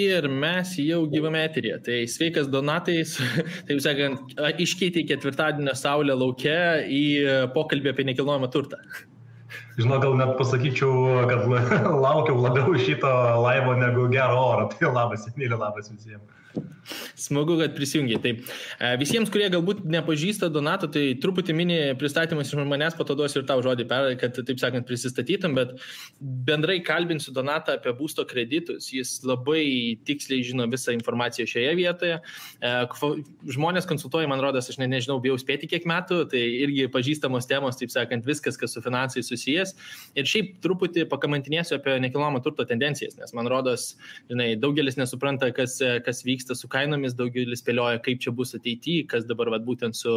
Ir mes jau gyvame eterėje. Tai sveikas Donatais, taip sakant, iškeitė ketvirtadienio saulę laukia į pokalbį apie nekilnojamą turtą. Žinau, gal net pasakyčiau, kad laukiau labiau šito laivo negu gero oro. Tai labas, myli labas visiems. Smagu, kad prisijungiai. Tai e, visiems, kurie galbūt nepažįsta Donato, tai truputį mini pristatymas iš manęs, po to duosiu ir tau žodį, per, kad, taip sakant, prisistatytum, bet bendrai kalbinsiu Donatą apie būsto kreditus. Jis labai tiksliai žino visą informaciją šioje vietoje. E, žmonės konsultuoja, man rodas, aš ne, nežinau, bijau spėti kiek metų, tai irgi pažįstamos temos, taip sakant, viskas, kas su finansais susijęs. Ir šiaip truputį pakamantinėsiu apie nekilnojamo turto tendencijas, nes man rodas, žinai, daugelis nesupranta, kas, kas vyksta su kainomis, daugelis spėlioja, kaip čia bus ateityje, kas dabar vat, būtent su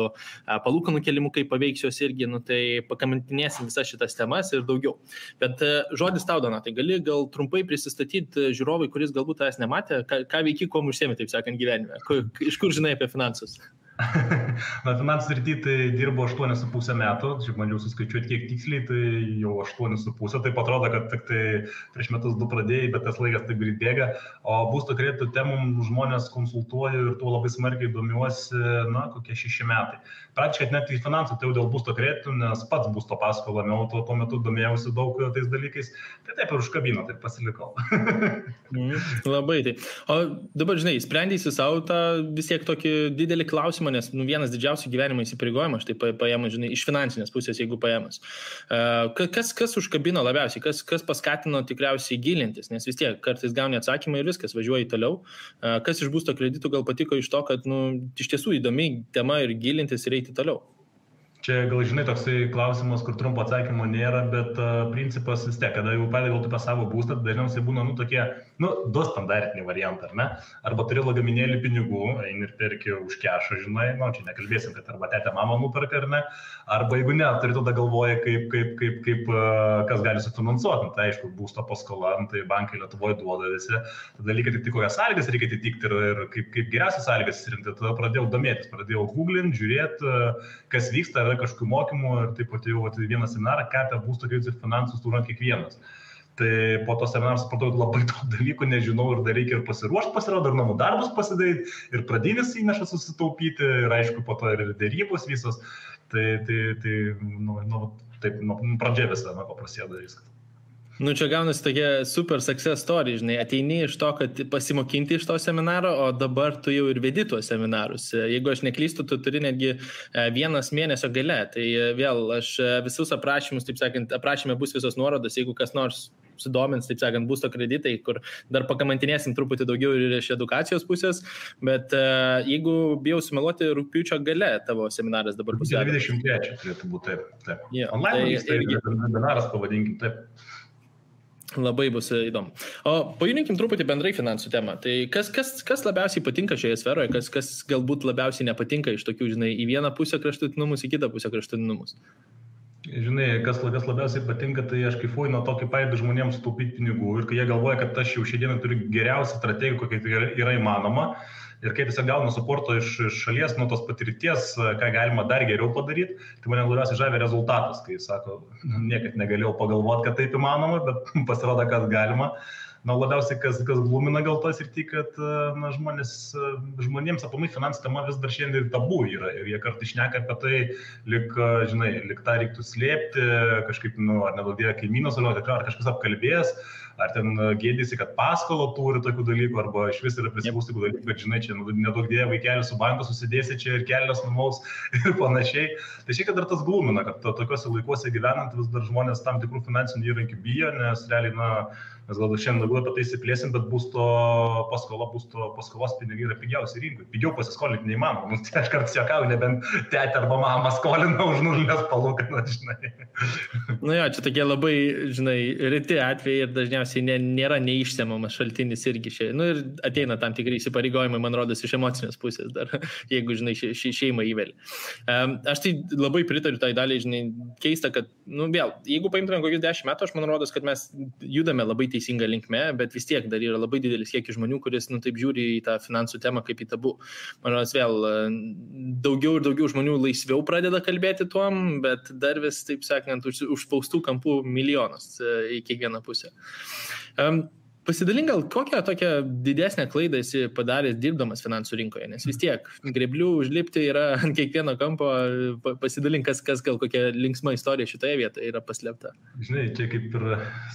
palūkanų kelimu, kaip paveiks jos irgi, nu, tai pakamantinėsim visas šitas temas ir daugiau. Bet žodis tau, Dana, tai gali gal trumpai prisistatyti žiūrovai, kuris galbūt tavęs nematė, ką, ką veiki, kuo užsiemi, taip sakant, gyvenime, iš kur žinai apie finansus. Na, finansų srity tai dirbo 8,5 metų, šiaip bandžiau suskaičiuoti kiek tiksliai, tai jau 8,5, tai atrodo, kad tik tai prieš metus du pradėjai, bet tas laikas taip greit bėga. O būsto kreditų temom žmonės konsultuoju ir tuo labai smarkiai domiuosi, na, kokie šeši metai. Praktiškai net į finansų, tai jau dėl būsto kreditų, nes pats būsto paskolą ėmiau, tuo, tuo metu domėjausi daug tais dalykais, tai taip ir užkabino, taip pasilikau. mm, labai tai. O dabar, žinai, sprendėsi savo tą vis tiek tokį didelį klausimą nes nu, vienas didžiausių gyvenimo įsipareigojimų, aš tai paėmė, žinai, iš finansinės pusės, jeigu paėmus. Kas, kas užkabino labiausiai, kas, kas paskatino tikriausiai gilintis, nes vis tiek kartais gauni atsakymą ir viskas, važiuoji toliau. Kas iš būsto kreditų gal patiko iš to, kad nu, iš tiesų įdomi tema ir gilintis ir eiti toliau. Čia gal žinai toksai klausimas, kur trumpo atsakymo nėra, bet uh, principas vis tiek, kada jau pradedi galvoti apie savo būstą, dažniausiai būna, nu, tokie, nu, du standartiniai variantai, ar ne? Arba turi lagaminėlį pinigų, eini ir perki už kešą, žinai, nu, čia nekalbėsim, kad arba tėtė mama nuperka, ar ne? Arba jeigu ne, turi tada galvoja, kaip, kaip, kaip, kaip uh, kas gali sufinansuoti, nu, tai aišku, būsto paskola, nu, tai bankai Lietuvoje duoda visi, tada reikia tik kokias sąlygas reikia atitikti ir, ir kaip, kaip geriausias sąlygas įsirinkti, tada pradėjau domėtis, pradėjau googlinti, žiūrėti, kas vyksta, yra kažkokių mokymų ir taip pat jau vat, vieną seminarą, ką apie būsto kreditus ir finansus turi kiekvienas. Tai po to seminaro supratau labai daug dalykų, nežinau ir dar reikia ir pasiruošti, pasirodo, ir namų darbus pasidaryti, ir pradinis įnašas susitaupyti, ir aišku, po to ir dėrybos visos. Tai, tai, tai nu, nu, taip, nu, pradžia visą, nuo ko prasideda viskas. Nu, čia gaunasi tokia super success story, žinai, ateini iš to, kad pasimokinti iš to seminaro, o dabar tu jau ir vedi tuos seminarus. Jeigu aš neklystu, tu turi netgi e, vienas mėnesio gale. Tai e, vėl aš e, visus aprašymus, taip sakant, aprašymė bus visos nuorodos, jeigu kas nors sudomins, taip sakant, būsto kreditai, kur dar pakamantinėsim truputį daugiau ir iš edukacijos pusės, bet uh, jeigu bijau sumeluoti, rūpiučio gale tavo seminaras dabar bus. 23 turėtų būti taip. taip. Yeah, Online tai, irgi seminaras, pavadinkim taip. Labai bus įdomu. O pajudinkim truputį bendrai finansų temą. Tai kas, kas, kas labiausiai patinka šioje sferoje, kas, kas galbūt labiausiai nepatinka iš tokių, žinai, į vieną pusę kraštutinumus, į kitą pusę kraštutinumus? Žinai, kas, kas labiausiai patinka, tai aš kaifuoju nuo to, kaip padeda žmonėms sutaupyti pinigų ir kai jie galvoja, kad aš jau šiandien turiu geriausią strategiją, kokia tai yra, įmanoma ir kai tiesiog gaunu suporto iš, iš šalies, nuo tos patirties, ką galima dar geriau padaryti, tai mane labiausiai žavia rezultatas, kai sako, nu, niekad negalėjau pagalvoti, kad taip įmanoma, bet pasirodo, kad galima. Na, labiausiai, kas, kas glumina gal tos ir tik, kad na, žmonės, žmonėms apamai finansų tema vis dar šiandien tabu yra ir jie kartais šneka apie tai, lik, žinai, lik tą reiktų slėpti, kažkaip, nu, ar nedaudėjo kaimynos, ar kažkas apkalbės, ar ten e, gėdėsi, kad paskolą turi tokių dalykų, arba iš vis yra prisipaus tokių dalykų, bet žinai, čia nu, nedaug dėja vaikelį su banku susidėsi čia ir kelias numaus ir panašiai. Tai šiek tiek dar tas glumina, kad to, tokiuose laikuose gyvenant vis dar žmonės tam tikrų finansinių įrankių bijo, nes realiai, na, mes gal šiandien daugiau apie tai įsiplėsim, bet būsto paskola, būsto paskolos pinigai yra pigiausi rinkoje. Pigiau pasiskolinti neįmanoma. Nu, tai aš kartais juokauju, nebent tėtė arba mama skolina už nulinės palūkanas, žinai. Nu jo, čia tokie labai, žinai, reti atvejai ir dažniausiai nė, nėra neišsiamamas šaltinis irgi. Šia, nu ir ateina tam tikrai įsipareigojimai, man rodos, iš emocinės pusės dar, jeigu, žinai, ši, ši šeimą įveli. Um, aš tai labai pritariu tai daliai, žinai, keista, kad, nu vėl, jeigu paimtumėm kokius dešimt metų, aš man rodos, kad mes judame labai teisinga linkme, bet vis tiek dar yra labai didelis kiekis žmonių, kuris, nu taip žiūri į tą finansų temą kaip į tabų. Man rodos, vėl daugiau ir daugiau žmonių laisviau pradeda kalbėti tuom, bet dar vis, taip sakant, už, užspaustų kampų milijonas e, į kiekvieną pusę. Um, Pasidalink gal kokią tokią didesnę klaidą esi padaręs dirbdamas finansų rinkoje, nes vis tiek greblių užlipti yra ant kiekvieno kampo, pasidalink, kas, kas gal kokia linksma istorija šitoje vietoje yra paslėpta. Žinai, čia kaip ir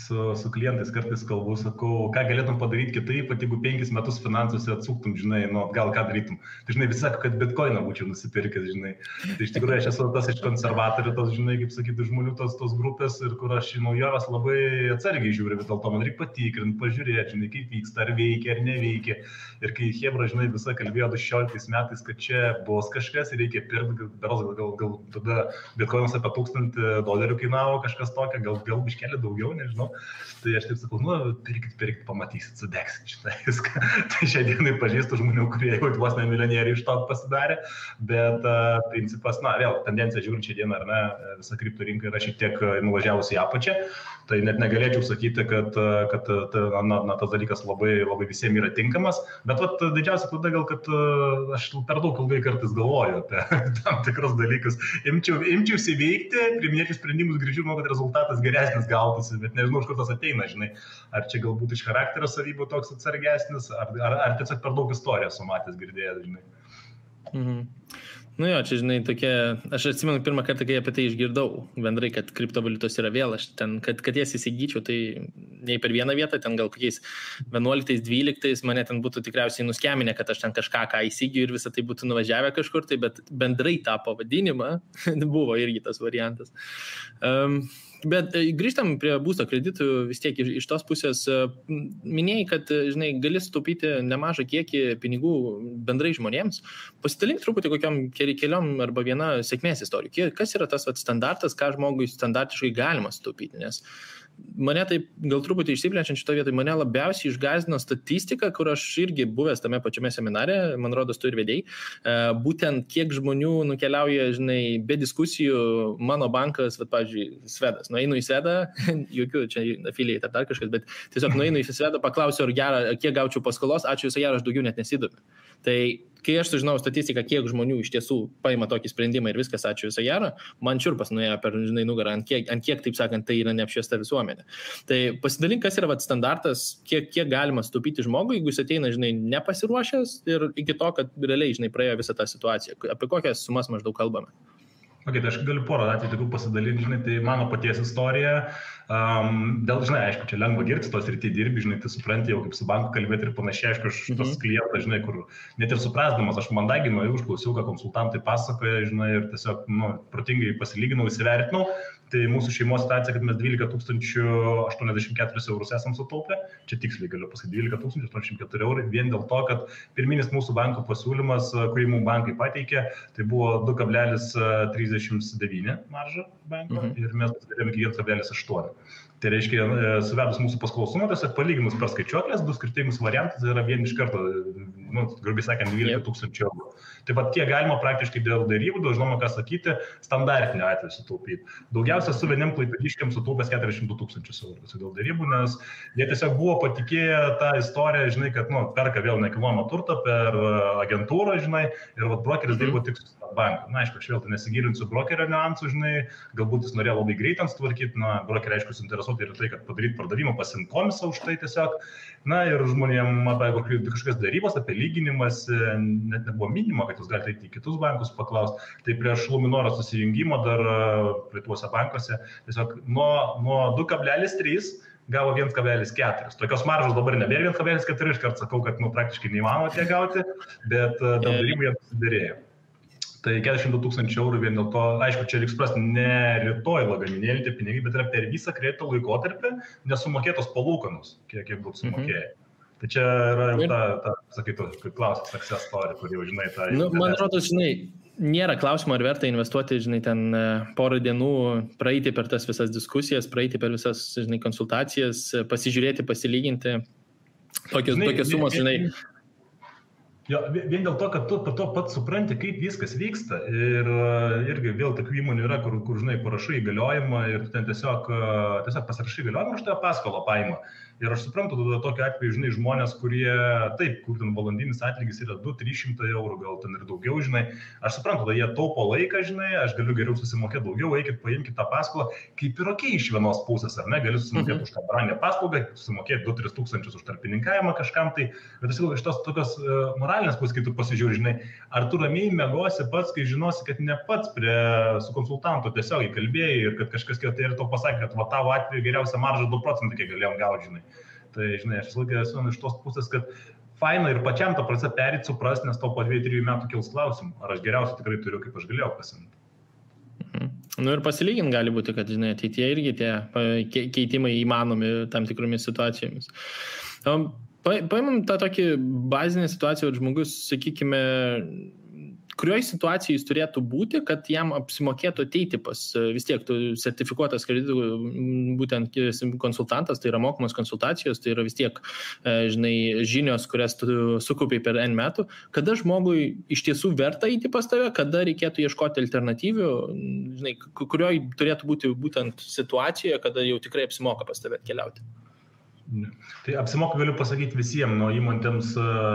su, su klientais kartais kalbu, sakau, ką galėtum padaryti kitaip, pat jeigu penkis metus finansuose atsuktum, žinai, nu, gal ką darytum. Tai žinai, visi sako, kad bitkoiną būčiau nusipirkęs, žinai. Tai iš tikrųjų aš esu tas iš konservatorių, tos, žinai, kaip sakyti, žmonių tos, tos grupės ir kur aš į naujoves labai atsargiai žiūriu, vis dėlto man reikia patikrinti, pažiūrėti pažiūrėti, žinai, kaip vyksta, ar veikia, ar neveikia. Ir kai Hebra, žinai, visą kalbėjo 16 metais, kad čia bus kažkas ir reikia pirkti, gal, gal, gal tada bitkoinas apie 1000 dolerių kainavo kažkas tokio, gal, gal biškelį daugiau, nežinau. Tai aš taip sakau, nu, pirkit, pirkit, pamatysit, sudegsit šitą viską. tai šią dieną pažįstu žmonių, kurie jau vos ne milijonieriai iš to pasidarė, bet uh, principas, na, vėl tendencija žiūrint šią dieną, ar ne, visa kripto rinka yra šiek tiek nuvažiavusi į apačią, tai net negalėčiau sakyti, kad, kad na, na, na, tas dalykas labai, labai visiems yra tinkamas, bet vat, didžiausia klaida gal, kad uh, aš per daug ilgai kartais galvoju apie tam tikrus dalykus. Imčiau, imčiausi veikti, priminėčiau sprendimus, grįžčiau, manau, kad rezultatas geresnis gautųsi, bet nežinau, iš kur tas ateina, žinai. Ar čia galbūt iš charakterio savybių toks atsargesnis, ar, ar, ar tiesiog per daug istorijos sumatęs girdėjęs, žinai. Mhm. Nu jo, čia žinai, tokia, aš atsimenu pirmą kartą, kai apie tai išgirdau, bendrai, kad kriptovaliutos yra vėl, aš ten, kad, kad jas įsigyčiau, tai nei per vieną vietą, ten gal kokiais 11-12 mane ten būtų tikriausiai nuskeminę, kad aš ten kažką ką įsigiju ir visą tai būtų nuvažiavę kažkur, tai bet bendrai tą pavadinimą buvo irgi tas variantas. Um, Bet e, grįžtam prie būsto kreditų vis tiek iš, tos pusės. E, minėjai, kad, e, žinai, gali sutaupyti nemažą kiekį pinigų bendrai žmonėms. Pasidalink truputį kokiam keliom arba viena sėkmės istorija. Kas yra tas vat, standartas, ką žmogui standartiškai galima sutaupyti? Nes mane taip gal truputį išsiplečiant šito vietoj, mane labiausiai išgazino statistika, kur aš irgi buvęs tame pačiame seminare, man rodos, tu ir vedėjai, e, būtent kiek žmonių nukeliauja, žinai, be diskusijų, mano bankas, va, pavyzdžiui, Svedas, nueinu į Svedą, jokių čia afiliai ar dar kažkas, bet tiesiog nueinu į Svedą, paklausiu, ar gerą, kiek gaučiau paskolos, ačiū visą gerą, aš daugiau net nesidomiu. Tai kai aš sužinojau statistiką, kiek žmonių iš tiesų paima tokį sprendimą ir viskas, ačiū visą gerą, man čiurpas nuėjo per, žinai, nugarą, ant kiek, ant kiek taip sakant, tai yra neapšviesta visuomenė. Tai pasidalink, kas yra vat, standartas, kiek, kiek galima stupyti žmogui, jeigu jis ateina, žinai, nepasiruošęs ir iki to, kad realiai, žinai, praėjo visą tą situaciją. Apie kokias sumas maždaug kalbame. Okay, tai aš galiu porą atvejų tokių pasidalinti, žinai, tai mano paties istorija. Um, dėl, žinai, aišku, čia lengva girti, tos rytį dirbi, žinai, tai supranti jau kaip su banku kalbėti ir panašiai, aišku, aš mhm. klientas, žinai, kur net ir suprasdamas, aš mandagiai nuėjau, užklausiau, ką konsultantai pasakoja, žinai, ir tiesiog, nu, protingai pasilyginau, įsivertinau, Tai mūsų šeimos situacija, kad mes 12 084 eurus esam sutaupę, čia tiksliai galiu pasakyti 12 084 eurų, vien dėl to, kad pirminis mūsų banko pasiūlymas, kurį mums bankai pateikė, tai buvo 2,39 marža banko mhm. ir mes iki 1,8. Tai reiškia, e, suvedus mūsų paskolos sumą, tiesiog palyginus per skaičiuoklės, du skirtingus variantus, tai yra vien iš karto, nu, grubiai sakant, 12 tūkstančių eurų. Tai pat kiek galima praktiškai dėl darybų, žinoma, ką sakyti, standartinio atveju sutaupyti. Daugiausia su vienim klaipėdiškiam sutaupęs 400 tūkstančius eurų dėl darybų, nes jie tiesiog buvo patikėję tą istoriją, žinai, kad, nu, perka vėl nekilnojamą turtą per e, agentūrą, žinai, ir vat brokeris mhm. dirbo tik su banku. Na, aišku, aš vėl tai nesigilinsiu brokerio niuansų, žinai, galbūt jis norėjo labai greitai tvarkyti, na, brokerio, aišku, suinteresuoti yra tai, kad padaryti pardavimą, pasimti komisą už tai tiesiog. Na ir žmonėm apie kažkokias darybas, apie lyginimas, net nebuvo minima, kad jūs galite eiti į kitus bankus paklausti. Tai prieš Luminoro susijungimo dar Lietuose bankuose tiesiog nuo, nuo 2,3 gavo 1,4. Tokios maržos dabar nebėra 1,4, iškart sakau, kad nu, praktiškai neįmanoma tiek gauti, bet dėl darybų jie susidėrėjo. Tai 42 tūkstančių eurų vien dėl to, aišku, čia reikia suprasti, ne rytoj lagaminėlį tie pinigai, bet yra per visą kredito laikotarpį nesumokėtos palūkanos, kiek, kiek būtų mhm. sumokėję. Mhm. Tai čia yra jau ta, ta sakytų, kaip klausimas, success story, kur jau žinai tą. Nu, man atrodo, žinai, nėra klausimo, ar verta investuoti, žinai, ten e, porą dienų, praeiti per tas visas diskusijas, praeiti per visas, žinai, konsultacijas, pasižiūrėti, pasilyginti. Tokios, žinai, tokios sumos, žinai, Jo, vien dėl to, kad tu po to pats supranti, kaip viskas vyksta. Ir e, irgi vėl tokių įmonių yra, kur, kur žinai, parašai įgaliojimą ir tu ten tiesiog, e, tiesiog pasirašai įgaliojimą už tą paskolą paimą. Ir aš suprantu, tada tokiu atveju, žinai, žmonės, kurie, taip, kur ten valandinis atlygis yra 2-300 eurų, gal ten ir daugiau, žinai, aš suprantu, tada jie taupo laiką, žinai, aš galiu geriau susimokėti daugiau, eikit, paimkite tą paskolą, kaip ir ok iš vienos pusės, ar ne, galiu susimokėti mhm. už tą brangę paslaugą, susimokėti 2-3 tūkstančius už tarpininkavimą kažkam, tai, bet tiesiog iš tos tokios uh, moralinės pusės, kai tu pasižiūri, žinai, ar tu ramiai mėgosi pats, kai žinosi, kad ne pats prie, su konsultantu tiesiog įkalbėjai ir kad kažkas kitai ir to pasakė, kad va tavo atveju geriausia marža 2 procentai, kiek galėjom gauti, žinai. Tai, žinai, aš visą laiką esu iš tos pusės, kad faina ir pačiam to procesą perėti, suprasti, nes to po 2-3 metų kils klausimų, ar aš geriausiai tikrai turiu, kaip aš galėjau pasimti. Mhm. Nu ir pasilyginti gali būti, kad, žinai, ateityje irgi tie keitimai įmanomi tam tikromis situacijomis. Paimam tą tokį bazinę situaciją, kad žmogus, sakykime, kurioje situacijoje jis turėtų būti, kad jam apsimokėtų ateiti pas vis tiek sertifikuotas kreditų, būtent konsultantas, tai yra mokamos konsultacijos, tai yra vis tiek, e, žinai, žinios, kurias tu sukaupiai per N metų, kada žmogui iš tiesų verta eiti pas tave, kada reikėtų ieškoti alternatyvių, žinai, kurioje turėtų būti būtent situacijoje, kada jau tikrai apsimoka pas tave keliauti. Tai apsimoka galiu pasakyti visiems, nuo įmonėms,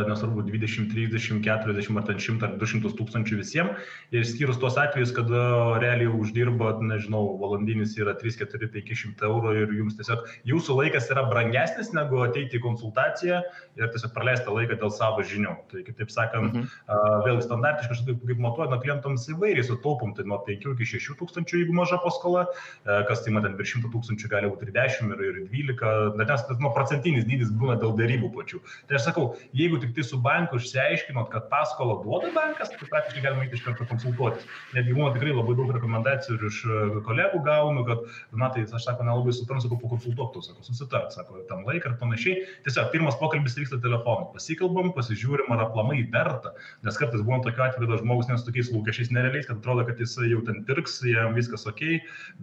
nesvarbu, 20, 30, 40 ar ten 100 ar 200 tūkstančių visiems, išskyrus tuos atvejus, kada realiai uždirba, nežinau, valandinis yra 3, 4, 500 eurų ir jums tiesiog jūsų laikas yra brangesnis negu ateiti į konsultaciją ir tiesiog praleisti laiką dėl savo žinių. Tai kitaip sakant, mhm. vėl standartiškai, kaip, kaip matuoja, klientams įvairiai sutaupom, tai nuo 5 iki 6 tūkstančių, jeigu maža paskola, kas tai matant virš 100 tūkstančių gali būti ir 10 ir, ir 12, net nes nu, procentinis dydis būna dėl darybų pačių. Tai aš sakau, jeigu tik tai su banku išsiaiškinot, kad paskolą duoda bankas, tai praktiškai galima eiti iš karto konsultuotis. Netgi būna tikrai labai daug rekomendacijų ir iš e, kolegų gaunu, kad, na tai aš sako, nelabai suprantu, sakau, pakonsultuok, sako, susitark, sako, tam laiką ir panašiai. Tiesiog pirmas pokalbis vyksta telefonu, pasikalbam, pasižiūrim, ar aplamai verta, nes kartais būna tokiu atveju, kad žmogus nes tokiais lūkesčiais nerealiais, kad atrodo, kad jis jau ten pirks, jam viskas ok,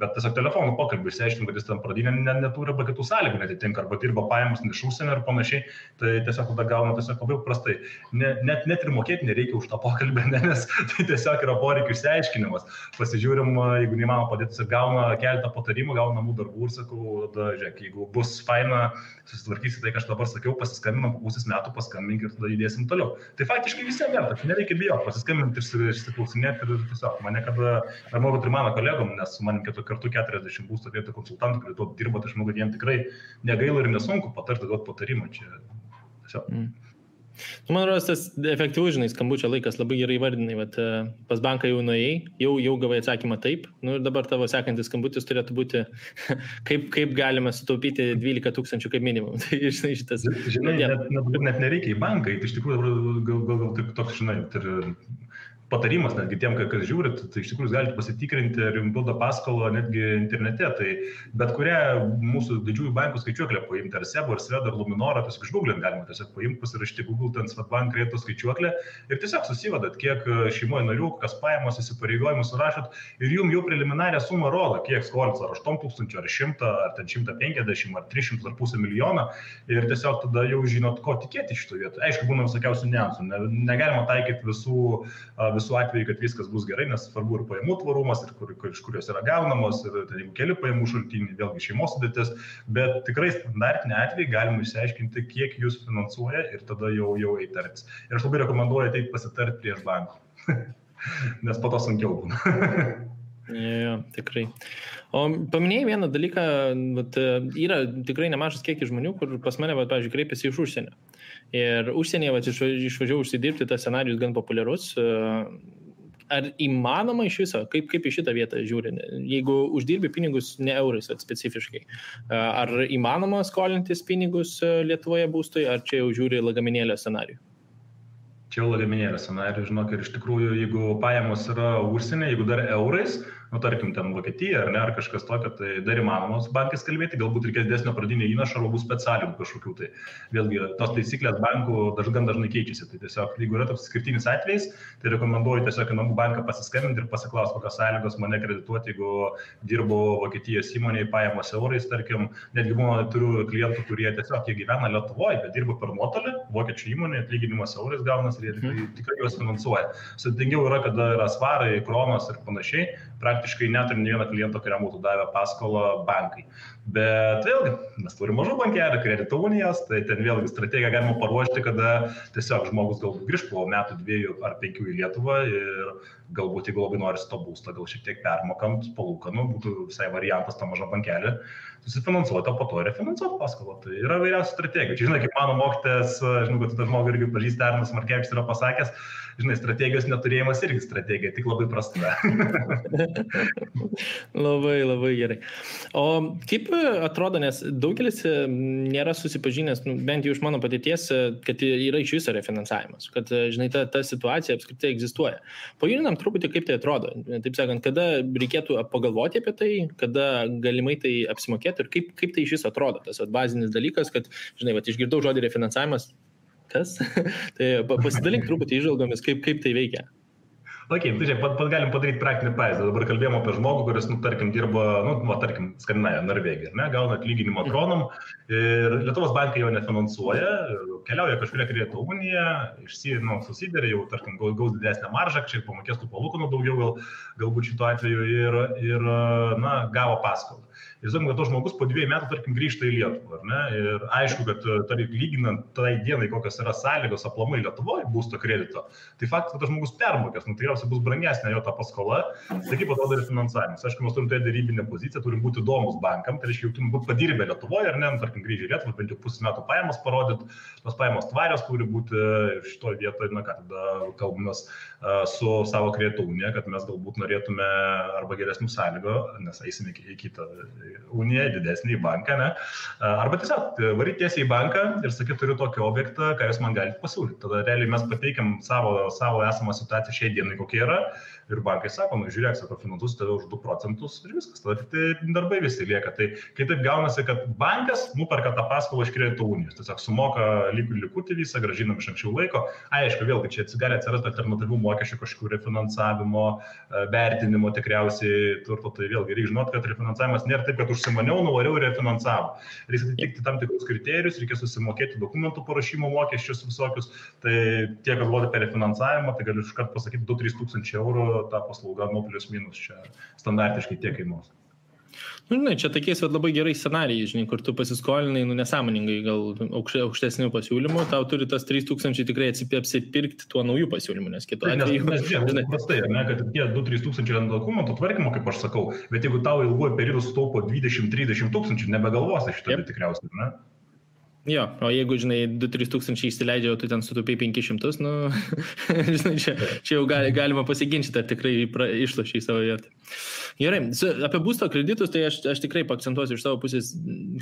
bet tiesiog telefonu pokalbį išsiaiškinti, kad jis ten pradinė neturi arba kitų sąlygų netitinka, arba dirba pajamos iš užsienio ir panašiai, tai tiesiog tada gauna tiesiog labai prastai. Ne, net, net ir mokėti nereikia už tą pokalbį, ne, nes tai tiesiog yra poreikių išsiaiškinimas. Pasižiūrim, jeigu neįmanoma padėti, tiesiog gauna keletą patarimų, gauna namų darbų ir sakau, tada, žiūrėk, jeigu bus faina, susitvarkysi tai, ką aš dabar sakiau, pasiskambinam, pusės metų paskambink ir tada judėsim toliau. Tai faktiškai visiems verta, nereikia bijoti, pasiskambinti ir išsiklausinėti ir tiesiog mane kada, ar manau, kad ir mano kolegom, nes su manim kartu 40 būsto vietų konsultantų, kurie tuo dirba, tai aš manau, kad jiems tikrai negaila ir nesunku patarti, duoti patarimą čia. Tiesiog. Mm. Nu, man rodos, tas efektyvus, žinai, skambučio laikas labai gerai vardinai, bet pas banką jau nuėjai, jau, jau gavai atsakymą taip, nu ir dabar tavo sekantis skambutis turėtų būti, kaip, kaip galima sutaupyti 12 tūkstančių kaip minimum. Tai, žinai, šitas. Žinai, net, net, net nereikia į banką, tai iš tikrųjų gal, gal, gal toks, žinai, ir patarimas netgi tiem, kas žiūrit, tai iš tikrųjų galite pasitikrinti, ar jums duoda paskolą netgi internete. Tai bet kurią mūsų didžiųjų bankų skaičiuoklę paimti, ar SEBO, ar SVED, ar Luminorą, tiesiog išgooglint galima tiesiog paimti, pasirašyti Google, ten Svetbank kredito skaičiuoklę ir tiesiog susivadat, kiek šeimoje narių, kas pajamos, įsipareigojimus surašot ir jums jau preliminarią sumą rodo, kiek skolins, ar 8 tūkstančių, ar 100, ar ten 150, ar 300, ar pusę milijono ir tiesiog tada jau žinot, ko tikėti iš to vietų. Aišku, būna visokiausių niuansų, ne, negalima taikyti visų, visų visų atveju, kad viskas bus gerai, nes svarbu ir pajamų tvarumas, ir kur, kur, iš kur jos yra gaunamos, ir tai keli pajamų šaltiniai, vėlgi šeimos sudėtis, bet tikrai standartinė atveju galima išsiaiškinti, kiek jūs finansuoja ir tada jau, jau eitartis. Ir aš labai rekomenduoju ateiti pasitarti prieš banką, nes po to sunkiau būna. Jo, tikrai. O paminėjai vieną dalyką, vat, yra tikrai nemažas kiekis žmonių, kur pas mane, vat, pavyzdžiui, kreipiasi iš užsienio. Ir užsienyje vat, išvažiavau užsidirbti, tas scenarius gan populiarus. Ar įmanoma iš viso, kaip, kaip į šitą vietą žiūri, jeigu uždirbi pinigus ne eurais specifiškai, ar įmanoma skolintis pinigus Lietuvoje būstui, ar čia jau žiūri lagaminėlio scenarių? Čia jau lagaminėlio scenarių, žinok, ir iš tikrųjų, jeigu pajamos yra užsienio, jeigu dar eurais, nu, tarkim, ten Vokietija ar ne, ar kažkas tokio, tai dar įmanoma su bankais kalbėti, galbūt reikės didesnio pradinio įnašo arba bus specialių kažkokių. Tai vėlgi tos taisyklės bankų daž, gan dažnai keičiasi. Tai tiesiog, jeigu yra toks skirtinis atvejs, tai rekomenduoju tiesiog į namų banką pasiskambinti ir pasiklausti, kokios sąlygos mane kredituoti, jeigu dirbu Vokietijos įmonėje, pajamos eurais, tarkim, netgi būna, turiu klientų, kurie tiesiog jie gyvena Lietuvoje, bet dirba per nuotolį, vokiečių įmonė, atlyginimas eurais gaunasi ir jie tikrai, tikrai juos finansuoja. Sudėtingiau yra, kada yra svarai, kronos ir panašiai. Praktiškai praktiškai neturi ne vieno kliento, kuriam būtų davę paskolą bankai. Bet vėlgi, mes turime mažų bankelių, kredito unijas, tai ten vėlgi strategiją galima paruošti, kada tiesiog žmogus galbūt grįž po metų, dviejų ar penkių į Lietuvą ir galbūt jeigu labai nori to būstą, gal šiek tiek permokant palūkanų, būtų visai variantas tą mažą bankelį susifinansuoti, o po to refinansuoti paskolą. Tai yra vairiausių strategijų. Čia, žinai, kaip mano mokytas, žinau, kad tas žmogus irgi pažįsta, Arnas Markevičius yra pasakęs, žinai, strategijos neturėjimas irgi strategija, tik labai prasta. labai, labai gerai. O kaip atrodo, nes daugelis e, nėra susipažinęs, nu, bent jau iš mano patirties, e, kad yra iš viso refinansavimas, kad, e, žinai, ta, ta situacija apskritai egzistuoja. Pajudinam truputį, kaip tai atrodo. Taip sakant, kada reikėtų pagalvoti apie tai, kada galimai tai apsimokėti ir kaip, kaip tai iš viso atrodo, tas at, bazinis dalykas, kad, žinai, va, išgirdau žodį refinansavimas, kas? tai pasidalink truputį išžalgomis, kaip, kaip tai veikia. Ok, tai čia pat, pat galim padaryti praktinį pavyzdį. Dabar kalbėjome apie žmogų, kuris, nu, tarkim, dirba, nu, va, tarkim, Skandinavijoje, Norvegijoje, ne, gauna atlyginimą kronam ir Lietuvos bankai jo nefinansuoja, keliauja kažkuria kredito unija, išsi, nu, susidarė jau, tarkim, gaus didesnę maržą, kažkiek pamokės tų palūkanų daugiau gal, galbūt šituo atveju ir, ir na, gavo paskolą. Ir žinom, kad to žmogus po dviejų metų, tarkim, grįžta į Lietuvą. Ir aišku, kad, tarkim, lyginant tai dienai, kokios yra sąlygos aplamai Lietuvoje būsto kredito, tai faktas, kad tas žmogus permokės, nu, tikriausiai bus brangesnė jo ta paskola, tai kaip atrodo ir finansavimas. Aišku, mes turim turėti darybinę poziciją, turim būti įdomus bankam, tai reiškia, jau turim būti padirbę Lietuvoje, ar ne, nu, tarkim, grįžę į Lietuvą, bent jau pusę metų pajamos parodyti, tos pajamos tvarios turi būti ir šitoje vietoje, na ką, tada kalbamės su savo kredito unija, kad mes galbūt norėtume arba geresnių sąlygų, nes eisime į kitą uniją, didesnį banką, ne? Arba tiesiog e, varyti tiesiai į banką ir sakyti, turiu tokį objektą, ką jūs man galite pasiūlyti. Tada realiai mes pateikiam savo, savo esamą situaciją šiai dienai, kokia yra. Ir bankai sako, nu žiūrėk, sako, finansuos tave už 2 procentus ir viskas, tada tai darbai visi lieka. Tai kai taip gaunasi, kad bankas nuperka tą paskolą iš kredito unijos, tiesiog sumoka likų likutį visą, gražinam iš anksčiau laiko. Aišku, vėlgi čia gali atsirasti alternatyvių mokesčių kažkokių refinansavimo, e, vertinimo tikriausiai turto, tai vėlgi reikia žinoti, kad refinansavimas nėra taip, kad užsimaniau, nuvariau ir refinansavau. Reikia atitikti tam tikrus kriterijus, reikia susimokėti dokumentų parašymo mokesčius visokius. Tai tie, kas galvoja apie refinansavimą, tai galiu iškart pasakyti 2-3 tūkstančiai eurų ta paslauga, nu, plus minus čia standartiškai tiek kainuos. Nu, žinai, čia tokiais vat, labai gerai scenarijai, žinai, kur tu pasiskolinai, nu, nesąmoningai, gal aukštesnių pasiūlymų, tau turi tas 3000 tikrai apsipirkti tuo naujų pasiūlymų, nes kito atveju. Mes žinome, prastai, ne, kad tie 2-3 tūkstančiai ant dokumentų tvarkymo, kaip aš sakau, bet jeigu tau ilguoju periodu sutaupo 20-30 tūkstančių, nebegalvosi šitą yep. tikriausiai, ne? Jo, o jeigu, žinai, 2-3 tūkstančiai įsileidžia, o tu ten sutaupai 500, nu, žinai, čia, čia jau gali, galima pasiginčyti, ar tikrai išlošiai savo vietą. Gerai, apie būsto kreditus, tai aš, aš tikrai akcentuosiu iš savo pusės,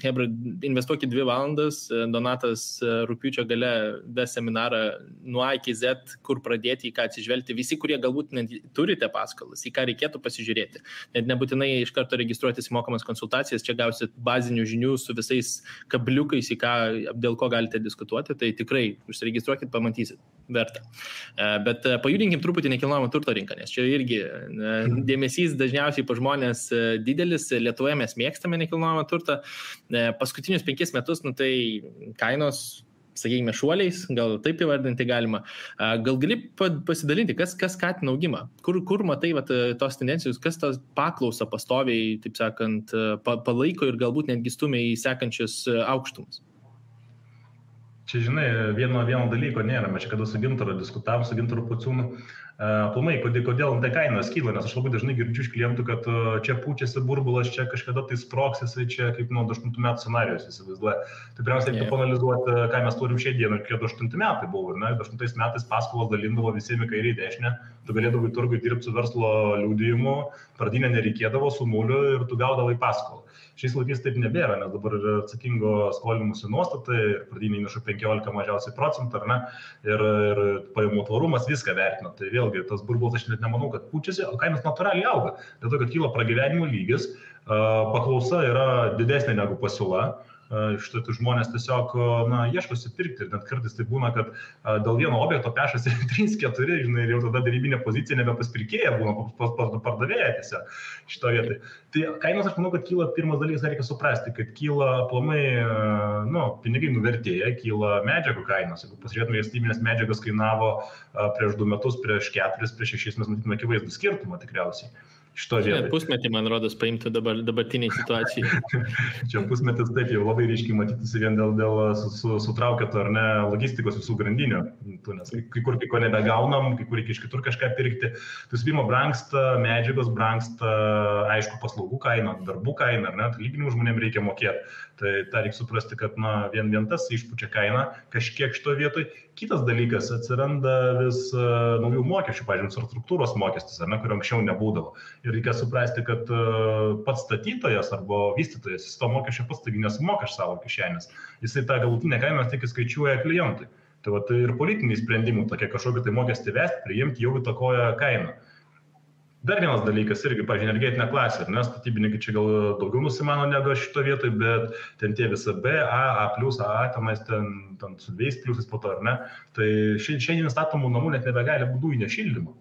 Hebra, investuokit dvi valandas, Donatas rūpiučio gale ves seminarą nuo A iki Z, kur pradėti, į ką atsižvelgti, visi, kurie galbūt net turite paskolas, į ką reikėtų pasižiūrėti. Net nebūtinai iš karto registruotis į mokamas konsultacijas, čia gausit bazinių žinių su visais kabliukais, į ką, dėl ko galite diskutuoti, tai tikrai užsiregistruokit, pamatysit, verta. E, bet e, pajudinkim truputį nekilnojamo turto rinką, nes čia irgi e, dėmesys dažniausiai pa žmonės e, didelis, Lietuvoje mes mėgstame nekilnojamą turtą. E, paskutinius penkis metus, nu tai kainos sakykime, šuoliais, gal taip įvardinti galima. Gal gali pasidalinti, kas, kas skatina augimą? Kur, kur matai vat, tos tendencijos, kas tas paklausą pastoviai, taip sakant, palaiko ir galbūt netgi stumia į sekančius aukštumus? Čia, žinai, vieno, vieno dalyko nėra. Mes čia kada su Gintaru diskutavom, su Gintaru Puciūnu. Plumai, kodėl, kodėl tai kainos kyla, nes aš labai dažnai girdžiu iš klientų, kad čia pučiasi burbulas, čia kažkada tai sproks, jisai čia kaip nuo 8 metų scenarijos įsivaizduoja. Tai pirmiausia, reikia panalizuoti, ką mes turim šią dieną, kiek 8 metai buvo. Ne? 8 metais paskolas dalindavo visiems kairiai dešinę, tu galėdavai turgui dirbti su verslo liūdėjimu, pradinė nereikėdavo su nuliu ir tu gaudavai paskolą. Šiais laikais taip nebėra, nes dabar yra atsakingo skolinimuose nuostatai, pradiniai įnašų 15 mažiausiai procentų, ar ne, ir, ir pajamų tvarumas viską vertina. Tai vėlgi tas burbulas aš net nemanau, kad pučiasi, o kainos natūraliai auga. Dėl to, kad kyla pragyvenimo lygis, paklausa yra didesnė negu pasiūla štai tai žmonės tiesiog na, ieškosi pirkti ir net kartais tai būna, kad dėl vieno objekto pešasi 3-4, žinai, ir jau tada darybinė pozicija nebe pas pirkėją būna, pas, pas pardavėją tiesiog šito vietoj. Tai kainos aš manau, kad kyla pirmas dalykas, reikia suprasti, kad kyla aplamai, nu, pinigai nuvertėja, kyla medžiagų kainos. Jeigu pasižiūrėtume, statybinės medžiagos kainavo prieš du metus, prieš keturis, prieš šešis, mes matytume akivaizdų skirtumą tikriausiai šito vietoje. Pusmetį, man rodos, paimtų dabar, dabartiniai situacijai. Čia pusmetis taip jau labai ryškiai matytųsi vien dėl, dėl sutraukėto ar ne logistikos visų grandinių, nes kai kur kai ko nebegaunam, kai kur reikia iš kitur kažką pirkti. Tai visų pirma, brangsta medžiagos, brangsta, aišku, paslaugų kaina, darbų kaina, ar ne, atlyginimų žmonėms reikia mokėti. Tai tą reikia suprasti, kad na, vien, vien tas išpučia kainą kažkiek šito vietoj. Kitas dalykas, atsiranda vis uh, naujų mokesčių, pažiūrėjau, infrastruktūros mokestis, ne, kurio anksčiau nebūdavo. Ir reikia suprasti, kad uh, pats statytojas arba vystytojas, jis to mokesčio pats taigi nesumoka iš savo kišenės. Jisai tą galutinę kainą tik skaičiuoja klientui. Tai va, tai ir politiniai sprendimai tokie kažkokį tai mokestį vesti, priimti jau įtakoja kainą. Dar vienas dalykas irgi, pažiūrėjau, energetinė klasė, nes statybininkai čia gal daugiau nusimano negu šito vietoj, bet ten tie visi B, A, A, A, tenais ten, ten su dviejais pliusais po to, ar ne? Tai šiandien statomų namų net nebegali būti dujinio šildymo.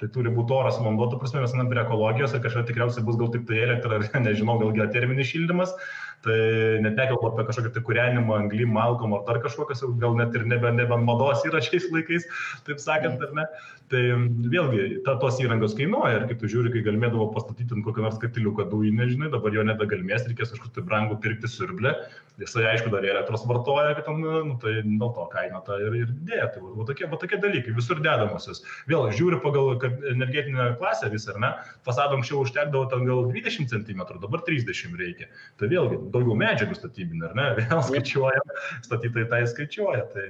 Tai turi būti oras vanduo, tu prasme, mes einam prie ekologijos ir kažkaip tikriausiai bus gal tik tai elektra, nežinau, gal geoterminis šildymas, tai net nekalbu apie kažkokį tai kūrenimą anglim, malkom ar dar kažkokias, gal net ir nebe, nebe mados yra šiais laikais, taip sakant, ar ne. Tai vėlgi, ta, tos įrangos kainuoja ir kai tu žiūri, kai galėdavo pastatyti ant kokio nors katiliuką dujinę, žinai, dabar jo nebegalmės, reikės kažkur tai brangų pirkti siurblę, jisai aišku dar elektros vartoja, kad ten, nu, tai dėl to kaina ta ir, ir didėja. Tai va, tokie, va, tokie dalykai, visur dedamosios. Vėl žiūri pagal energetinę klasę visą, ar ne, fasado anksčiau užtekdavo ten gal 20 cm, dabar 30 reikia. Tai vėlgi, daugiau medžiagų statybinių, ar ne? Vėl skaičiuoja, statytojai tai skaičiuoja. Tai...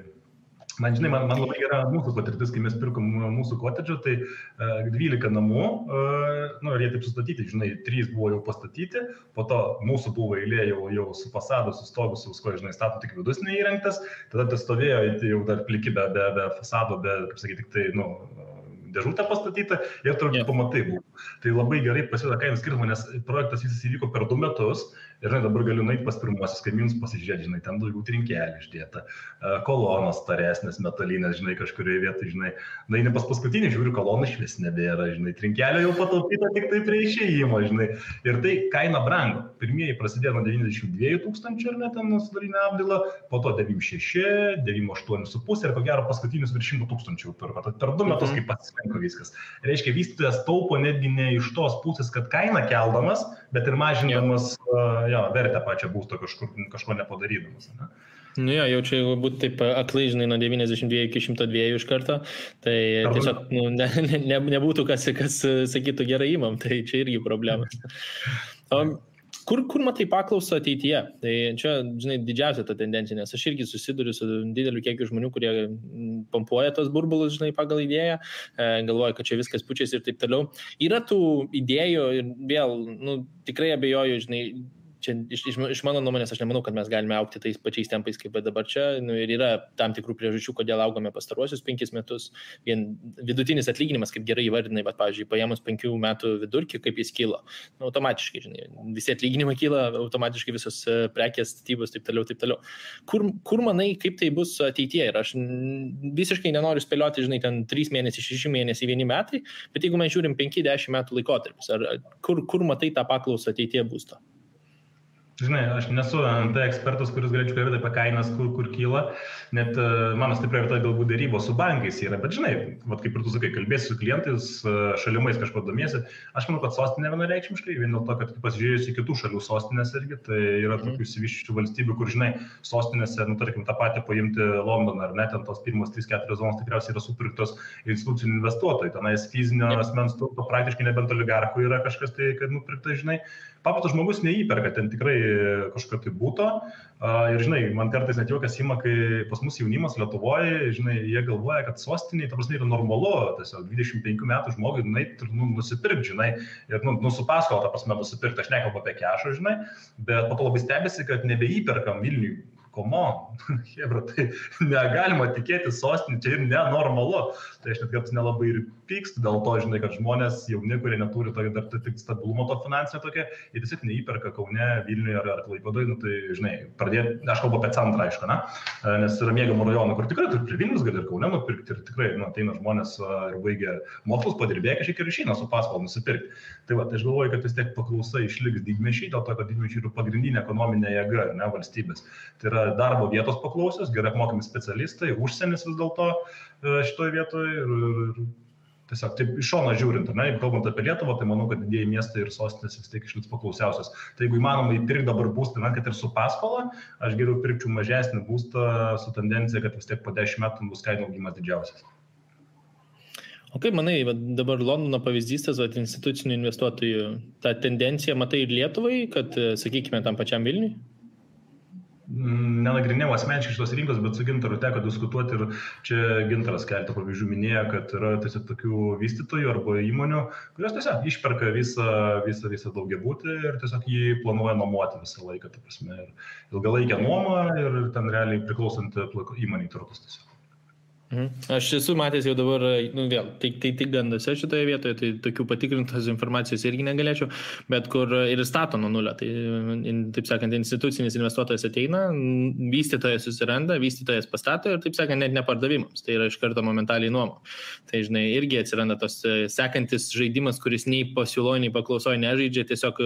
Man, žinai, man, man labai gera mūsų patirtis, kai mes pirkom mūsų kotedžą, tai uh, e, 12 namų, uh, nu, ir jie taip sustatyti, žinai, 3 buvo jau pastatyti, po to mūsų buvo eilė jau, jau su fasadu, su stogu, su visko, žinai, stato tik vidus neįrengtas, tada tas stovėjo jau dar pliki be, be, be fasado, be, kaip sakyti, tik tai, nu, dėžutę pastatyta ir turbūt yeah. pamatai buvo. Tai labai gerai pasiūlė kainų skirtumą, nes projektas visas įvyko per du metus ir žinai, dabar galiu nueiti pas pirmuosius kaimynus pasižiūrėti, žinai, ten daugiau trinkelį išdėta, e, kolonos taresnės, metalinės, žinai, kažkurioje vietoje, žinai, na, ne pas paskutinį žiūriu, kolonų iš vis nebėra, žinai, trinkelio jau pataupyta tik tai prie išėjimo, žinai. Ir tai kaina brango. Pirmieji prasidėjo nuo 92 tūkstančių ir net ten sudarinė apdila, po to 96, 98,5 ir ko gero paskutinius virš 100 tūkstančių per, per du metus, mhm. kaip pats slenko viskas. Reiškia, vystytojas taupo netgi ne iš tos pusės, kad kainą keldamas, bet ir mažindamas uh, jo, vertę pačią būsto kažkur, kažko nepadarydamas. Ne? Nu jo, jau čia jeigu būtų taip aklai, žinai, nuo 92 iki 102 iš karto, tai Arba... tiesiog nu, ne, ne, nebūtų kas, kas sakytų gerai įmam, tai čia irgi problema. O, Kur, kur matai paklausą ateityje? Tai čia, žinai, didžiausia ta tendencija, nes aš irgi susiduriu su dideliu kiekiu žmonių, kurie pompuoja tos burbulus, žinai, pagal idėją, e, galvoja, kad čia viskas pučiasi ir taip toliau. Yra tų idėjų ir vėl, nu, tikrai abejoju, žinai, čia iš, iš, iš mano nuomonės aš nemanau, kad mes galime aukti tais pačiais tempais kaip dabar čia. Nu, ir yra tam tikrų priežasčių, kodėl augome pastaruosius penkis metus. Vien vidutinis atlyginimas, kaip gerai įvardinai, bet, pavyzdžiui, paėmus penkių metų vidurkį, kaip jis kilo. Nu, automatiškai, žinai, visi atlyginimai kyla, automatiškai visos e, prekės, statybos, taip toliau, taip toliau. Kur, kur manai, kaip tai bus ateityje? Ir aš visiškai nenoriu spėlioti, žinai, ten 3 mėnesiai, 6 mėnesiai, 1 metai, bet jeigu mes žiūrim 5-10 metų laikotarpis, ar kur, kur matai tą paklausą ateityje būsto? Žinai, aš nesu NT ekspertas, kuris galėčiau kalbėti apie kainas, kur, kur kyla, net uh, mano stipria vieta galbūt dėrybos su bankais yra, bet žinai, vat, kaip ir tu sakai, kalbėsi su klientais, uh, šalimais kažko domiesi, aš manau, kad sostinė vienareikšmiškai, vien dėl to, kad pasižiūrėjus į kitų šalių sostinės irgi, tai yra mhm. tokių įsivyščių valstybių, kur, žinai, sostinėse, nu, tarkim, tą patį paimti Londoną, ar net ten tos pirmos 3-4 zonos tikriausiai yra supirktos institucinių investuotojų, tenais fizinio asmens turto praktiškai nebent oligarchų yra kažkas tai, kad nupirkta, žinai, paprastas žmogus neįperka ten tikrai kažkokio tai būto. Ir, žinai, man kartais net juokas įma, kai pas mus jaunimas Lietuvoje, žinai, jie galvoja, kad sostiniai, ta prasme, yra normalu, tiesiog 25 metų žmogui, na, ir nu, nusipirkti, žinai, ir, nu, nu su paskola, ta prasme, nusipirkti, aš nekalbu apie kešą, žinai, bet po to labai stebėsi, kad nebeįperkam Vilniui komon, hebra, tai negalima tikėti sostinį, čia ir nenormalu. Tai aš net kartais nelabai ir pykstu dėl to, žinai, kad žmonės jauni, kurie neturi tokio dar tik stabilumo to finansinio tokio, jie tiesiog neįperka Kaune, Vilniuje ar, ar Klaipėdoje, nu, tai, žinai, pradėti, aš kalbu apie centrą, aišku, na, nes yra mėgamų rajonų, kur tikrai turi Vilnius gali ir Kaune nupirkti ir tikrai, nu, ateina žmonės ir baigia mokslus, padirbėję kažkiek ir išeina su paskolą nusipirkti. Tai va, tai aš galvoju, kad vis tiek paklausa išliks didmešiai, dėl to, kad didmešiai yra pagrindinė ekonominė jėga, ne valstybės. Tai yra darbo vietos paklausios, gerai apmokami specialistai, užsienis vis dėlto e, šitoje vietoje ir, ir, Tiesiog taip iš šono žiūrint, ne, jeigu kalbant apie Lietuvą, tai manau, kad didieji miestai ir sostinės vis tiek išliks paklausiausios. Tai jeigu įmanoma įpirkti dabar būstą, na, kad ir su paskola, aš geriau pirkčiau mažesnį būstą su tendencija, kad vis tiek po 10 metų bus kainų augimas didžiausias. O kaip manai, dabar Londono pavyzdys, tas institucinių investuotojų, ta tendencija matai ir Lietuvai, kad, sakykime, tam pačiam Vilniui? Nenagrinėjau asmeniškai šitos rinkos, bet su Gintaru teko diskutuoti ir čia Gintaras keletą pavyzdžių minėjo, kad yra tiesiog tokių vystytojų arba įmonių, kurios tiesiog išperka visą, visą, visą daugiabutį ir tiesiog jį planuoja nuomoti visą laiką, ta prasme, ir ilgalaikę nuomą ir ten realiai priklausantį įmonį turtus tiesiog. Mhm. Aš esu matęs jau dabar, nu vėl, tik tai tik gandose šitoje vietoje, tai tokių patikrintos informacijos irgi negalėčiau, bet kur ir stato nuo nulio. Tai, taip sakant, institucinis investuotojas ateina, vystytojas susiranda, vystytojas pastato ir, taip sakant, net nepardavimams. Tai yra iš karto momentaliai nuomo. Tai, žinai, irgi atsiranda tos e, sekantis žaidimas, kuris nei pasiūloje, nei paklausoje nežaidžia, tiesiog,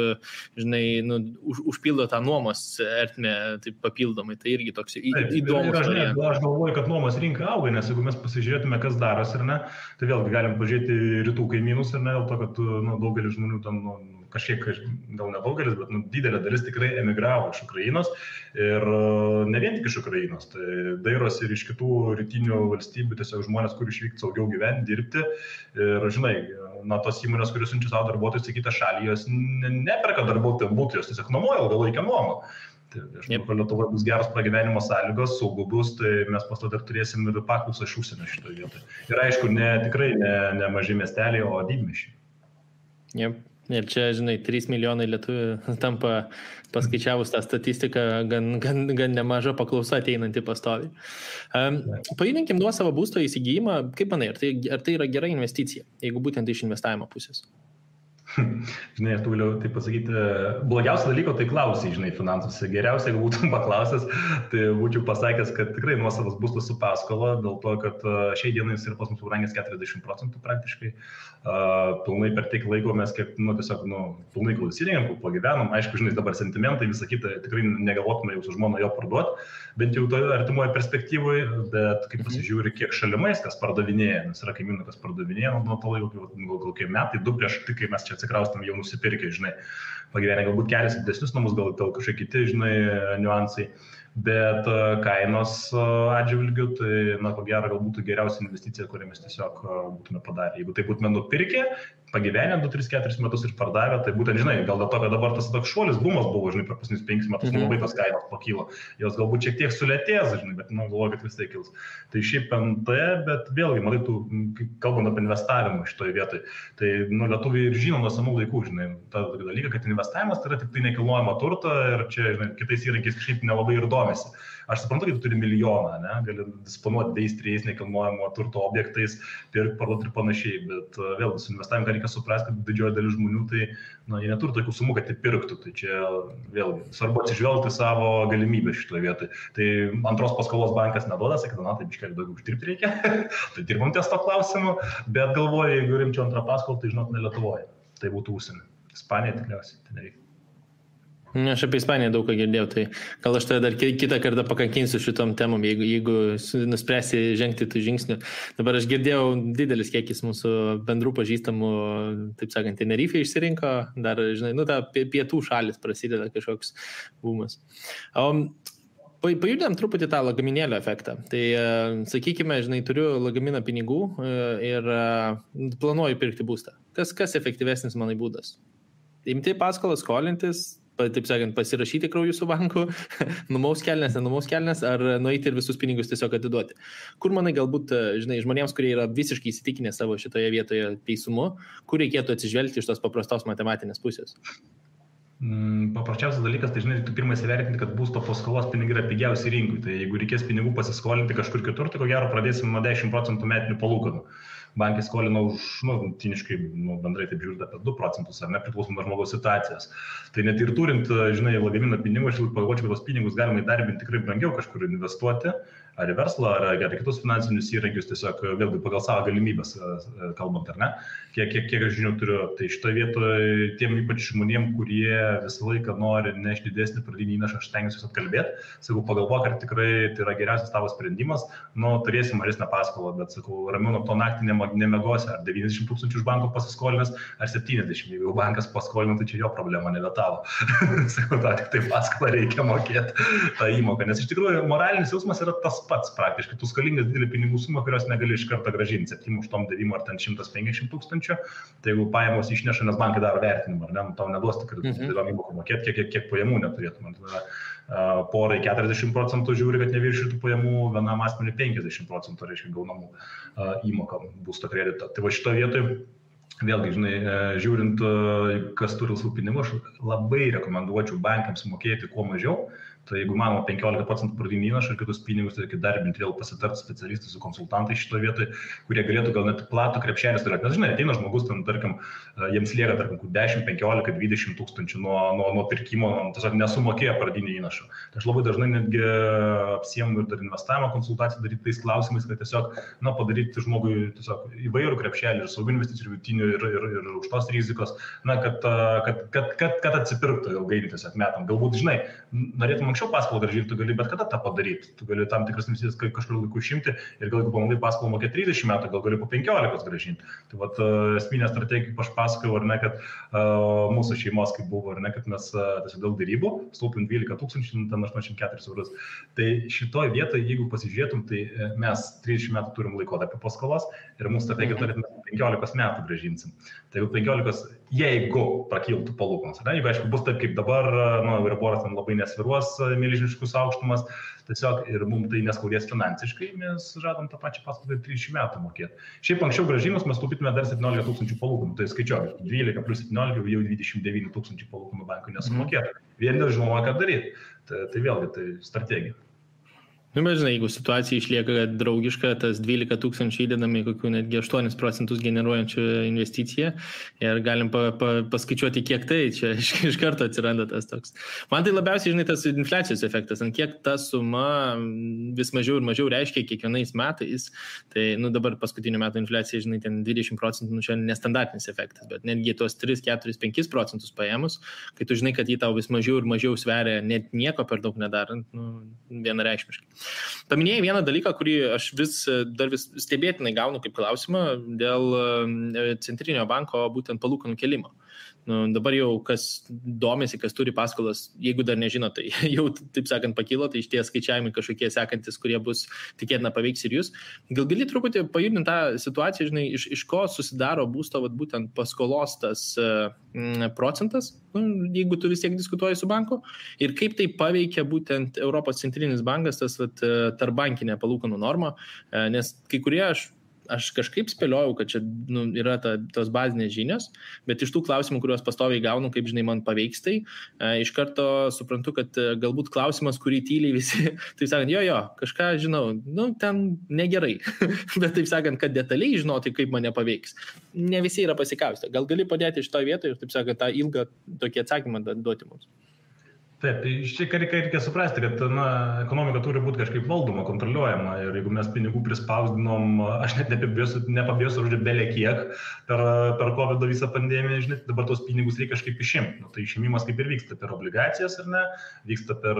žinai, nu, už, užpildo tą nuomos ertmę taip papildomai. Tai irgi toks įdomus. Aš, aš galvoju, kad nuomos rinka auga, nes jeigu mes pasižiūrėtume, kas darosi ir ne, tai vėlgi galim pažiūrėti rytų kaimynus ir ne dėl to, kad nu, daugelis žmonių tam nu, kažkiek, gal nedaugelis, bet nu, didelė dalis tikrai emigravo iš Ukrainos ir ne vien tik iš Ukrainos, tai dairosi ir iš kitų rytinių valstybių, tiesiog žmonės, kur išvykti saugiau gyventi, dirbti ir, žinai, na, tos įmonės, kurios siunčia savo darbuotojus į kitą šalį, jos neperka darbuotojų būtų, jos tiesiog nuomoja ilgalaikę nuomą. Tai aš manau, kad Lietuvoje bus geros pragyvenimo sąlygos, saugu bus, tai mes pasto dar turėsim ir paklausą iš užsienio šitoje vietoje. Ir aišku, ne, tikrai ne, ne maži miesteliai, o didmišiai. Yep. Ir čia, žinai, 3 milijonai lietuvių tampa, paskaičiavus tą statistiką, gan, gan, gan nemaža paklausa ateinanti pastovi. Um, Pajudinkim nuo savo būsto įsigijimą, kaip manai, ar tai, ar tai yra gera investicija, jeigu būtent iš investavimo pusės? žinai, aš galiu tai pasakyti, blogiausia dalyko tai klausai, žinai, finansuose. Geriausia, jeigu būtum paklausęs, tai būčiau pasakęs, kad tikrai nuosavas būstas su paskola, dėl to, kad šiai dienai jis yra pas mus brangęs 40 procentų praktiškai. Pilnai per tiek laiko mes, kiek, nu, tiesiog, nu, pilnai kol pagyvenom, aišku, žinai, dabar sentimentai, visą kitą, tikrai negalvotume jau su žmona jo parduoti, bent jau toje artimoje perspektyvoje, bet kaip mhm. pasižiūri, kiek šalimais kas pardavinėja, nes yra kaimynų, kas pardavinėja nuo to laiko, gal kokie metai, du prieš tai, kai mes čia atsikraustam jau nusipirkę, žinai, pagyvenę galbūt kelias didesnius namus, gal, gal kažkokie kiti, žinai, niuansai. Bet e, kainos e, atžvilgių, tai, na, ko gero, gal būtų geriausia investicija, kurią mes tiesiog e, būtume padarę. Jeigu tai būtume nupirkę, pagyvenę 2-3-4 metus ir pardavę, tai būtent, žinai, gal dėl to, kad dabar tas toks šuolis, bumas buvo, žinai, per pasinius 5 metus -hmm. labai tos kainos pakylo. Jos galbūt šiek tiek sulėtės, žinai, bet, na, nu, galvoju, kad vis tai kils. Tai šiaip MT, bet vėlgi, matai, tu, kalbant apie investavimą šitoje vietoje, tai, nu, lietuviai ir žino nuo senų laikų, žinai, tą dalyką, kad investavimas tai yra tik tai nekilnojama turta ir čia, žinai, kitais įrankiais kažkaip nelabai ir domisi. Aš suprantu, kad tu turi milijoną, ne, gali disponuoti dviejais, trejais nekilnojamo turto objektais, pirkti, parduoti ir panašiai, bet vėlgi su investavimu reikia suprasti, kad didžioji dalis žmonių tai, na, jie neturi tokių sumų, kad įpirktų. Tai čia vėlgi svarbu atsižvelgti savo galimybę šitoje vietoje. Tai antros paskolos bankas neduoda, sakė, na, tai biškai daugiau uždirbti reikia. tai dirbam ties to klausimu, bet galvoju, jeigu rimčiau antrą paskolą, tai žinot, ne Lietuvoje. Tai būtų užsienį. Ispanija tikriausiai, tai nereikia. Aš apie Ispaniją daug ką girdėjau, tai gal aš tada dar kitą kartą pakankinsiu šitom temom, jeigu, jeigu nuspręsi žengti tų žingsnių. Dabar aš girdėjau didelis kiekis mūsų bendrų pažįstamų, taip sakant, Tenerife išsirinko, dar, žinai, nu, ta pietų šalis prasideda kažkoks bumas. Um, Pajudėm truputį tą lagaminėlio efektą. Tai, sakykime, žinai, turiu lagaminą pinigų ir planuoju pirkti būstą. Kas, kas efektyvesnis manai būdas? Imti paskolą, skolintis, taip sakant, pasirašyti krauju su banku, numaus kelnes, nenumaus kelnes, ar nueiti ir visus pinigus tiesiog atiduoti. Kur manai galbūt, žinai, žmonėms, kurie yra visiškai įsitikinę savo šitoje vietoje teisumu, kur reikėtų atsižvelgti iš tos paprastos matematinės pusės? Mm, paprasčiausias dalykas, tai žinai, tu pirmą įsivertinti, kad būsto paskolos pinigai yra pigiausi rinkui. Tai jeigu reikės pinigų pasiskolinti kažkur kitur, tai ko gero pradėsim nuo 10 procentų metinių palūkanų bankai skolina už, nu, tiniškai, nu, bendrai taip žiūrint apie 2 procentus, ar ne, priklausomai nuo žmogaus situacijos. Tai net ir turint, žinai, lagaminą pinigų, aš pagalvočiau, kad tos pinigus galima įdarbinti tikrai brangiau kažkur investuoti, ar į verslą, ar, ar kitus finansinius įrankius, tiesiog vėlgi pagal savo galimybės kalbant, ar ne, kiek, kiek, kiek aš žinių turiu. Tai šitoje vietoje tiem ypač žmonėm, kurie visą laiką nori nešti didesnį pradinį įnašą, aš stengiuosi atkalbėti, sakau, pagalvok, ar tikrai tai yra geriausias tavo sprendimas, nu, turėsi mažesnę paskolą, bet sakau, ramiau nuo to naktį nemegosi, ar 90 tūkstančių iš banko pasiskolinęs, ar 70, jeigu bankas paskolina, tai čia jo problema, nebe tavo. sakau, tą tik tai paskolą reikia mokėti, tą įmoką, nes iš tikrųjų moralinis jausmas yra tas pats praktiškai, tu skolingas didelį pinigų sumą, kurios negali iš karto gražinti, 7 už tom 9 ar ten 150 tūkstančių, tai jeigu pajamos išneša, nes bankai daro vertinimą, ar ne, nu, tau neduos tikrai mhm. didelio įmokų mokėti, kiek, kiek, kiek pajamų neturėtum. Tada, uh, porai 40 procentų žiūri, kad neviršytų pajamų, vienam asmeniui 50 procentų, reiškia, gaunamų uh, įmokam būsto kredito. Tai va šito vietoje Vėlgi, žinai, e, žiūrint, kas turi laisvų pinigų, aš labai rekomenduočiau bankams mokėti kuo mažiau, Tai jeigu manoma 15 procentų pradinį įnašą ir kitus pinigus, tai reikia darbinti vėl pasitarti specialistai su konsultantai šitoje vietoje, kurie galėtų gal net platų krepšelį turėti. Nes žinai, ateina žmogus, ten, tarkim, e, jiems lieka, tarkim, 10, 15, 20 tūkstančių nuo, nuo, nuo pirkimo, tiesiog nesumokėjo pradinį įnašą. Tai aš labai dažnai netgi apsiemu ir dar investavimo konsultaciją daryti tais klausimais, kad tiesiog, na, padaryti žmogui tiesiog įvairių krepšelį ir saugių investicijų, ir vidutinių, ir, ir, ir aukštos rizikos, na, kad, kad, kad, kad, kad atsipirktų ilgainiui tiesiog metam. Galbūt, žinai, norėtum anksčiau paskolą gražinti, tu gali bet kada tą padaryti. Tu gali tam tikras investicijas kažkur laiku išimti ir gal jeigu pamandai paskolą mokėti 30 metų, gal gali po 15 gražinti. Tai vat, uh, esminė strategija, kaip aš pasakojau, ar ne, kad uh, mūsų šeimos kaip buvo, ar ne, kad mes uh, tiesiog daug darybų, staupim 12 tūkstančių, nu, ten 84 eurus. Tai šitoje vietoje, jeigu pasižiūrėtum, tai e, mes 30 metų turim laikotarpį paskolos ir mūsų strategija turėtume 15 metų gražinsim. Tai jau 15 jeigu prakiltų palūkanos. Jeigu, aišku, bus taip kaip dabar, nu, Euriboras ten labai nesviruos milžiniškus aukštumas, tiesiog ir mums tai neskaudės finansiškai, mes žadam tą pačią paskolą 30 metų mokėti. Šiaip anksčiau gražinus mes taupytume dar 17 tūkstančių palūkanų, tai skaičiuoju, 12 plus 17 jau 29 tūkstančių palūkanų bankų nesumokėtų. Vien dėl žinoma, ką daryti. Tai, tai vėlgi, tai strategija. Nu, bet žinai, jeigu situacija išlieka draugiška, tas 12 tūkstančių įdedami kokių netgi 8 procentus generuojančių investiciją ir galim pa, pa, paskaičiuoti, kiek tai čia iš, iš karto atsiranda tas toks. Man tai labiausiai, žinai, tas infliacijos efektas, ant kiek ta suma vis mažiau ir mažiau reiškia kiekvienais metais. Tai, nu, dabar paskutiniu metu infliacija, žinai, ten 20 procentų, nu, čia nestandartinis efektas, bet netgi tuos 3, 4, 5 procentus paėmus, kai tu žinai, kad jį tau vis mažiau ir mažiau sveria, net nieko per daug nedarant, nu, vienareikšmiškai. Paminėjai vieną dalyką, kurį aš vis dar vis stebėtinai gaunu kaip klausimą dėl e, centrinio banko būtent palūkanų kelimo. Nu, dabar jau kas domisi, kas turi paskolas, jeigu dar nežino, tai jau, taip sakant, pakilo, tai iš tie skaičiavimai kažkokie sekantis, kurie bus tikėtina paveiks ir jūs. Gal gali truputį pajudinti tą situaciją, žinai, iš, iš ko susidaro būsto, vat, būtent paskolos tas mm, procentas, nu, jeigu tu vis tiek diskutuoji su banku, ir kaip tai paveikia būtent Europos centrinis bankas, tas vat, tarbankinė palūkanų norma, e, nes kai kurie aš aš kažkaip spėliojau, kad čia nu, yra ta, tos bazinės žinios, bet iš tų klausimų, kuriuos pastoviai gaunu, kaip žinai, man paveiks tai, e, iš karto suprantu, kad e, galbūt klausimas, kurį tyliai visi, taip sakant, jo, jo, kažką žinau, nu, ten negerai, bet taip sakant, kad detaliai žinoti, kaip mane paveiks, ne visi yra pasikaustę. Gal gali padėti iš to vietoje ir, taip sakant, tą ilgą tokį atsakymą duoti mums? Taip, tai iš čia reikia, reikia suprasti, kad na, ekonomika turi būti kažkaip valdoma, kontroliuojama ir jeigu mes pinigų prispausdinom, aš net nepabijosiu, žodžiu, belė kiek per, per COVID visą pandemiją, žinai, dabar tos pinigus reikia kažkaip išimti. Nu, tai išimimas kaip ir vyksta per obligacijas, ar ne, vyksta per,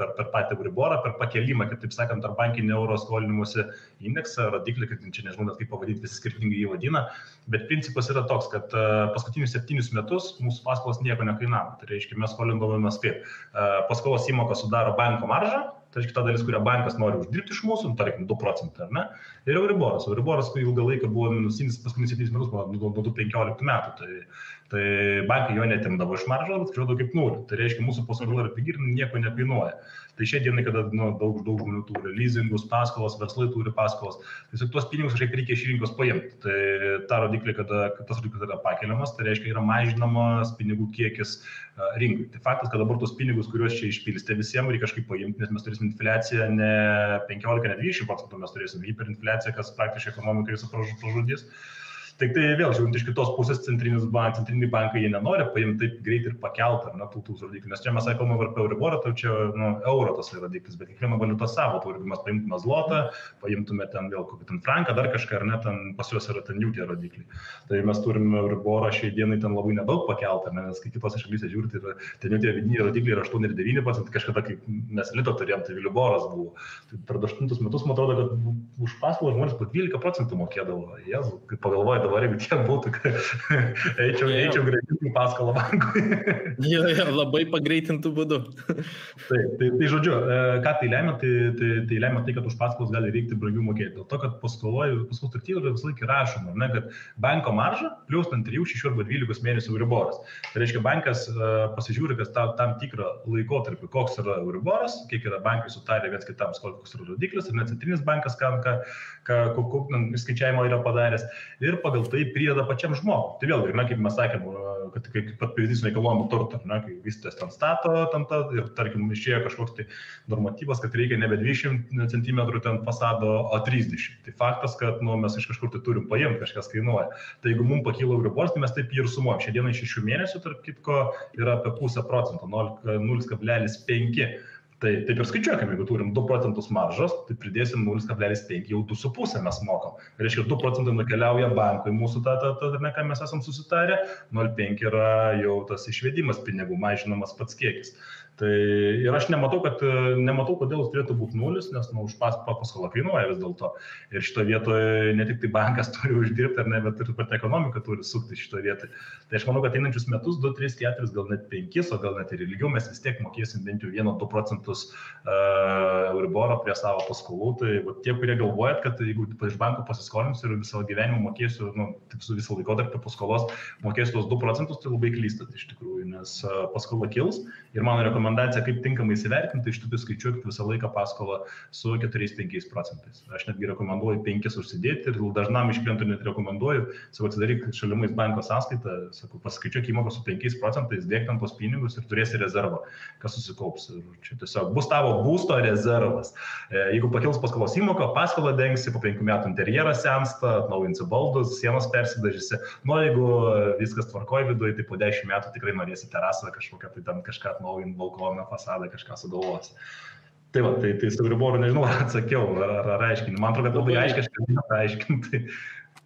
per, per patį Euriborą, per pakelimą, kaip taip sakant, ar bankinį euro skolinimuose indeksą, rodiklį, kad čia nežinau net kaip pavadinti, visi skirtingai jį vadina, bet principas yra toks, kad paskutinius septynius metus mūsų paskolos nieko nekainavo. Tai reiškia, mes skolindavome paskolos kaip paskolos įmoka sudaro banko maržą, tai reiškia ta dalis, kurią bankas nori uždirbti iš mūsų, nu, tarkim, 2 procentai, ar ne? Ir Euriboras. Euriboras, ilgą laiką buvo minusinis paskutinius 7 metus, nuo 2015 metų, tai, tai bankai jo netimdavo iš maržos, skaičiuodavo kaip nulį. Tai reiškia, mūsų paskola yra pigi ir nieko nekainuoja. Tai šią dieną, kada nu, daug, daug žmonių turi leasingus, paskolas, verslai turi paskolas, tiesiog tuos pinigus kažkaip reikia iš rinkos paimti. Tai ta rodiklė, kada tas rodiklis yra pakeliamas, tai reiškia yra mažinamas pinigų kiekis rinkui. Tai faktas, kad dabar tos pinigus, kuriuos čia išpilstė visiems, reikia kažkaip paimti, nes mes turėsim infliaciją ne 15, ne 20 procentų, mes turėsim hiperinfliaciją, kas praktiškai ekonomikai visą pražudys. Tik tai vėl, žiūrint iš kitos pusės, centrinis bank, centriniai bankai jie nenori paimti taip greitai ir pakelti, ar ne, tų tų rodiklių. Nes čia mes sakome apie Euriborą, tai čia nu, euro tas yra rodiklis, bet kiekviena valiuta savo, tai jeigu mes paimtume zlotą, paimtume ten vėl kokį ten franką, dar kažką, ar ne, ten pas juos yra ten jų tie rodikliai. Tai mes turime Euriborą šiai dienai ten labai nedaug pakelti, nes kai kitose šalyse žiūrite, tai, ten jų tie vidiniai rodikliai yra 8 ir 9 procentai, kažkada, kai mes lito turėjom, tai Viliboras buvo. Tai per 8 metus, man atrodo, kad už paskolą žmonės po 12 procentų mokėdavo. Jezu, kai pagalvoju dabar, jeigu tiek būtų, kad eičiau, eičiau greitai paskolą bankui. jo, jo, labai pagreitintų būdų. Taip, tai, tai žodžiu, e, ką tai lemia, tai, tai, tai lemia tai, kad už paskolas gali reikti brangiau mokėti. Dėl to, kad paskoloje, paskolos sutartyje visą laiką rašoma, ne, kad banko marža plus ten 3, 6 arba 12 mėnesių Euriboras. Tai reiškia, bankas uh, pasižiūri, kas tam, tam tikrą laikotarpį, koks yra Euriboras, kiek yra bankai sutarę viens kitam, koks yra rodiklis, ir net centrinis bankas, ką, ką, ką, kokį skaičiavimą yra padaręs. Ir pagal tai prideda pačiam žmogui. Tai vėlgi, na, kaip mes sakėm, kad kaip pat pavyzdys nekilnojamo turto, na, kai vystytojas ten stato, ten ta, ir tarkim išėjo kažkoks tai normatyvas, kad reikia nebe 20 cm ten fasado, o 30. Tai faktas, kad nu, mes iš kažkur tai turim paimti, kažkas kainuoja. Tai jeigu mums pakyla euribors, tai mes taip ir sumuojam. Šiandieną iš 6 mėnesių, tarp kitko, yra apie pusę procento, 0,5 Tai taip ir skaičiuokime, jeigu turim 2 procentus maržos, tai pridėsim 0,5, jau 2,5 mes mokam. Reiškia, 2 procentai nukeliauja bankui mūsų, tą, tą, tą, tą, ką mes esam susitarę, 0,5 yra jau tas išvedimas pinigų, mažinamas pats kiekis. Tai ir aš nematau, kad, nematau, kodėl jis turėtų būti nulis, nes nu, už pas, paskolą kainuoja vis dėlto. Ir šitoje vietoje ne tik tai bankas turi uždirbti, ar ne, bet ir pati ekonomika turi sukti šitoje vietoje. Tai aš manau, kad einančius metus 2, 3, 4, gal net 5, o gal net ir ilgiau mes vis tiek mokėsim bent jau 1-2 procentus uh, Euriboro prie savo paskolų. Tai va, tie, kurie galvojat, kad jeigu iš banko pasiskolinsiu ir visą gyvenimą mokėsiu, nu, taip su visą laikotarpį paskolos mokėsiu tos 2 procentus, tai labai klystat iš tikrųjų, nes uh, paskola kils ir mano rekomendacija rekomendacija, kaip tinkamai įsivertinti, iš tikrųjų skaičiuokit visą laiką paskolą su 4-5 procentais. Aš netgi rekomenduoju 5 užsidėti ir dažnam iš klientų net rekomenduoju, sakau, atsidaryk šalimais banko sąskaitą, sakau, paskaičiuok įmoką su 5 procentais, dėk tam tos pinigus ir turėsi rezervą, kas susikaups. Ir čia tiesiog bus tavo būsto rezervas. E, jeigu pakils paskolos įmoka, paskolą dengsi, po 5 metų interjeras sensta, atnaujinsi baldus, sienos persidažysi. Nu, jeigu viskas tvarkoja viduje, tai po 10 metų tikrai norėsi terasą kažkokią, tai ten kažką atnaujinti, balkoną, fasadą kažką sugalvos. Tai va, tai, tai su Griboru nežinau, ar atsakiau, ar, ar, ar aiškini. Man atrodo, kad labai aiškiai, kad aiškinti.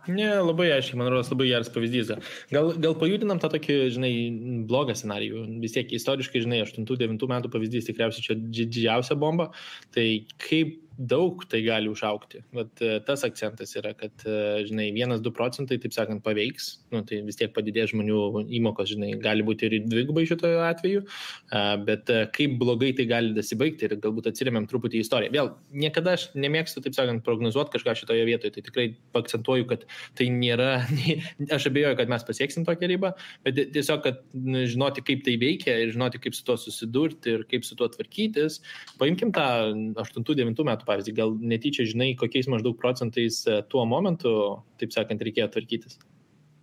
Ne, labai aiškiai, man atrodo, labai geras pavyzdys. Gal, gal pajudinam tą tokį, žinai, blogą scenarijų. Vis tiek istoriškai, žinai, 8-9 metų pavyzdys tikriausiai čia didžiausia bomba. Tai kaip daug tai gali užaukti. Vat e, tas akcentas yra, kad, e, žinai, 1-2 procentai, taip sakant, paveiks, nu, tai vis tiek padidės žmonių įmokos, žinai, gali būti ir dvigubai šitojo atveju, bet e, kaip blogai tai gali dasibaigti ir galbūt atsiriamėm truputį į istoriją. Vėl, niekada aš nemėgstu, taip sakant, prognozuoti kažką šitoje vietoje, tai tikrai akcentuoju, kad tai nėra, aš abejoju, kad mes pasieksim tokią ribą, bet tiesiog, kad žinoti, kaip tai veikia ir žinoti, kaip su tuo susidurti ir kaip su tuo tvarkytis. Paimkim tą 8-9 metų pavyzdį, gal netyčia žinai, kokiais maždaug procentais e, tuo momentu, taip sakant, reikėjo tvarkytis?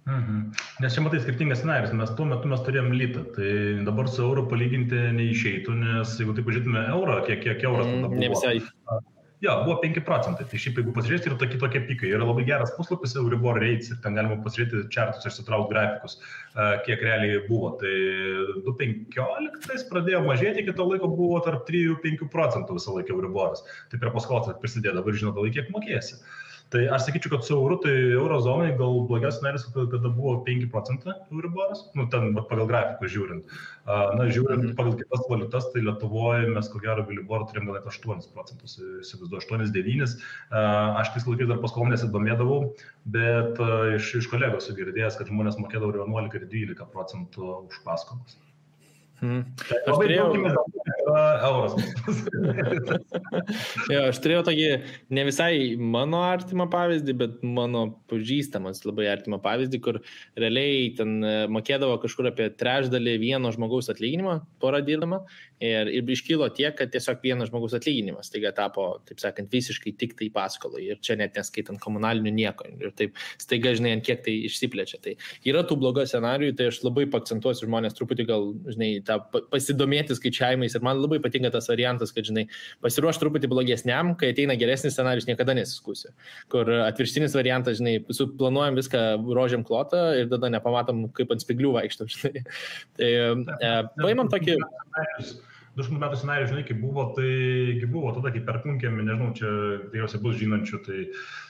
Mhm. Nes čia matai skirtingas scenarius, mes tuo metu mes turėjom litą, tai dabar su euro palyginti neišeitų, nes jeigu taip pažiūrėtume eurą, kiek, kiek euras tada buvo. Ne visai. Jo, buvo 5 procentai. Tai šiaip jeigu pasižiūrėsite, yra tokie tokie pikai. Yra labai geras puslapis Euribor Rates ir ten galima pasižiūrėti čartus, išsitraukti grafikus, kiek realiai buvo. Tai 2015 pradėjo mažėti, iki to laiko buvo tarp 3-5 procentų visą laiką Euriboras. Tai prie paskolos prisidėjo, dabar žinote, kiek mokėsi. Uh, Tai aš sakyčiau, kad su euru, tai eurozonai gal blogiausias scenarius, kada buvo 5 procentai euriboras, nu, ten pagal grafikus žiūrint. Na, žiūrint -hmm. pagal kitas valiutas, tai Lietuvoje mes ko gero Viliborą turėjom gal net 8 procentus, įsivaizduoju, 8-9. Aš tais laikais dar paskolom nesidomėdavau, bet iš, iš kolegos esu girdėjęs, kad žmonės mokėdavo 11 ir 12 procentų už paskolas. Hmm. Aš turėjau... euras. jo, aš turėjau tokį ne visai mano artimą pavyzdį, bet mano pažįstamas labai artimą pavyzdį, kur realiai ten e, mokėdavo kažkur apie trečdalį vieno žmogaus atlyginimą porą dirbama ir, ir iškylo tiek, kad tiesiog vienas žmogaus atlyginimas taiga tapo, taip sakant, visiškai tik tai paskolai ir čia net neskaitant komunalinių nieko ir taip staiga, žinai, ant kiek tai išsiplečia. Tai yra tų blogų scenarijų, tai aš labai pakcentuosiu žmonės truputį gal, žinai, tą pasidomėti skaičiavimais ir man labai patinka tas variantas, kad, žinai, pasiruoš truputį blogesniam, kai ateina geresnis scenarius, niekada nesiskusi. Kur atvirštinis variantas, žinai, suplanuojam viską rožiam klotą ir tada nepamatom, kaip ant spiglių vaikštam, žinai. Tai e, paimam tokį... 200 metų scenarijų, žinai, kaip buvo, tai buvo tada, kai perkunkėme, nežinau, čia tikriausiai bus žinančių, tai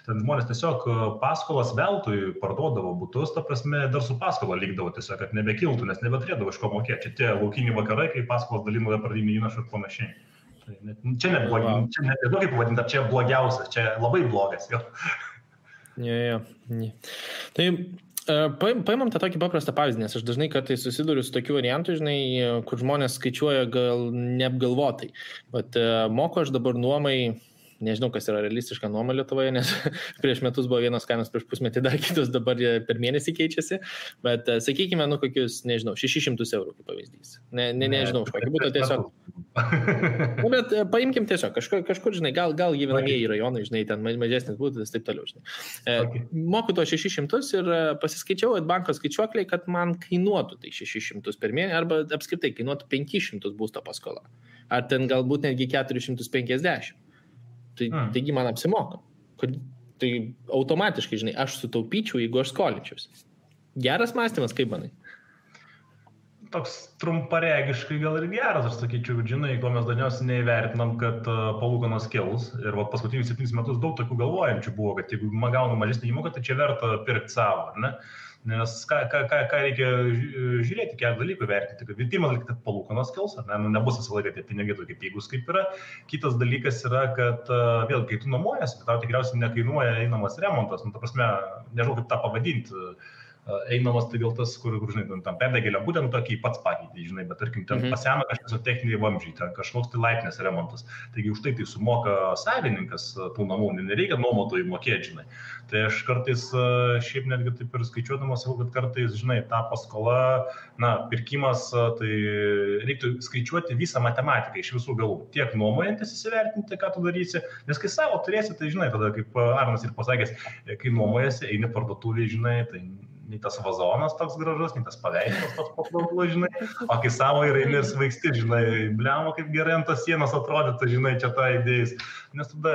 ten žmonės tiesiog e, paskolas veltui parduodavo būtus, ta prasme, dar su paskola lygdavo tiesiog, kad nebekiltų, nes nebeturėdavo iš ko mokėti. Čia tie laukiniai vakarai, kai paskolas dalino pradinį įnašą ir panašiai. Tai net, čia net blogai, čia net nežinau kaip pavadinti, čia blogiausias, čia labai blogas. Jo. Ja, ja. Tai Paimam tą tokį paprastą pavyzdį, nes aš dažnai kartais susiduriu su tokiu variantu, žinai, kur žmonės skaičiuoja gal neapgalvotai. Bet moku aš dabar nuomai nežinau, kas yra realistiška nuoma Lietuvoje, nes prieš metus buvo vienos kainos, prieš pusmetį dar kitos, dabar per mėnesį keičiasi, bet e, sakykime, nu kokius, nežinau, 600 eurų kaip pavyzdys. Ne, ne, nežinau, už kokį būtų tiesiog. nu, bet e, paimkim tiesiog, kažkur, kažkur žinai, gal, gal gyvenamieji rajonai, žinai, ten mažesnis būtų, taip toliau, žinai. E, okay. Moku to 600 ir pasiskaičiau at banko skaičiuokliai, kad man kainuotų tai 600 per mėnesį arba apskritai kainuotų 500 būsto paskola. Ar ten galbūt netgi 450. Tai, mm. Taigi man apsimoka. Tai automatiškai, žinai, aš sutaupyčiau, jeigu aš skolinčiausi. Geras mąstymas, kaip manai? Toks trumparegiškai gal ir geras, aš sakyčiau, žinai, ko mes dažniausiai neįvertinam, kad uh, palūkanos kils. Ir va, paskutinius 7 metus daug tokių galvojančių buvo, kad jeigu gaunu mažesnį įmoką, tai čia verta pirkti savo, ar ne? Nes ką, ką, ką, ką reikia žiūrėti, keletą dalykų vertinti. Kad pirmas dalykas, kad palūkanos kils, ne, nu, nebus visą laiką tie pinigai tokie pigūs kaip yra. Kitas dalykas yra, kad vėl, kai tu nuomojas, tau tikriausiai nekainuoja einamas remontas, nu, ta prasme, nežinau kaip tą pavadinti einamas tai gal tas, kur, kur žinai, tam perdegėlio būtent tokį pats pakeitė, žinai, bet tarkim, ten mhm. pasena kažkoks techniniai vamzdžiai, ten kažkoks tai laipnės remontas. Taigi už tai tai sumoka savininkas tų namų, nereikia nuomotojų mokėti, žinai. Tai aš kartais šiaip netgi taip ir skaičiuodamas sakau, kad kartais, žinai, ta paskola, na, pirkimas, tai reiktų skaičiuoti visą matematiką iš visų galų. Tiek nuomojantis įsivertinti, ką tu darysi, nes kai savo turėsi, tai žinai, tada kaip Arnas ir pasakęs, kai nuomojasi, eini parduotuvėje, žinai, tai nei tas vazonas toks gražus, nei tas paveikslas toks patrauklus, žinai, o kai savo ir eini ir svaigsti, žinai, bliamo kaip gerai ant tos sienos atrodytų, žinai, čia tą idėjus. Nes tada,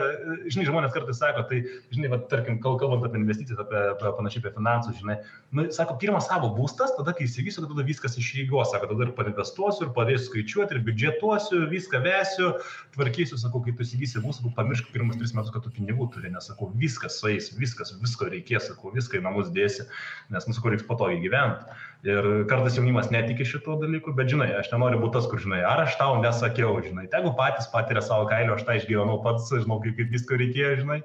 žinai, žmonės kartais sako, tai, žinai, va, tarkim, kalbant apie investicijas, apie, apie panašiai apie finansus, žinai, nu, sako, pirmas savo būstas, tada, kai įsigysiu, tada viskas išrygos, sako, tada ir painvestuosiu, ir padėsiu skaičiuoti, ir biudžetuosiu, viską vesiu, tvarkysiu, sakau, kai tu įsigysi būstą, pamiršk pirmus tris metus, kad tu pinigų turi, nes, sakau, viskas sueis, viskas, visko reikės, sakau, viską į namus dėsi, nes nes mūsų reiks patogiai gyventi. Ir kartais jaunimas netiki šito dalyku, bet žinai, aš nenoriu būti tas, kur žinai, ar aš tau nesakiau, žinai, tegu patys patiria savo kailio, aš tą išgyvenau pats, žinau, kaip, visko reikėjo, žinai.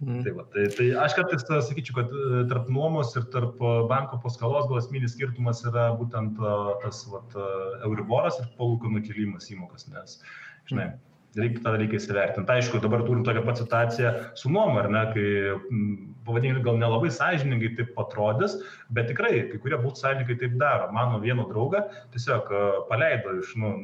Mm. Tai, va, tai, tai aš kartais sakyčiau, kad e, tarp nuomos ir tarp e, banko paskolos gal esminis skirtumas yra būtent e, tas vat, Euriboras ir palūkanų kilimas įmokas, nes, žinai, mm reikia tą dalyką įsivertinti. Aišku, dabar turim tokią pat situaciją su nuoma, ar ne, kai, pavadinkime, gal nelabai sąžiningai taip atrodys, bet tikrai kai kurie būtų sąžininkai taip daro. Mano vieno draugą tiesiog paleido iš, nu,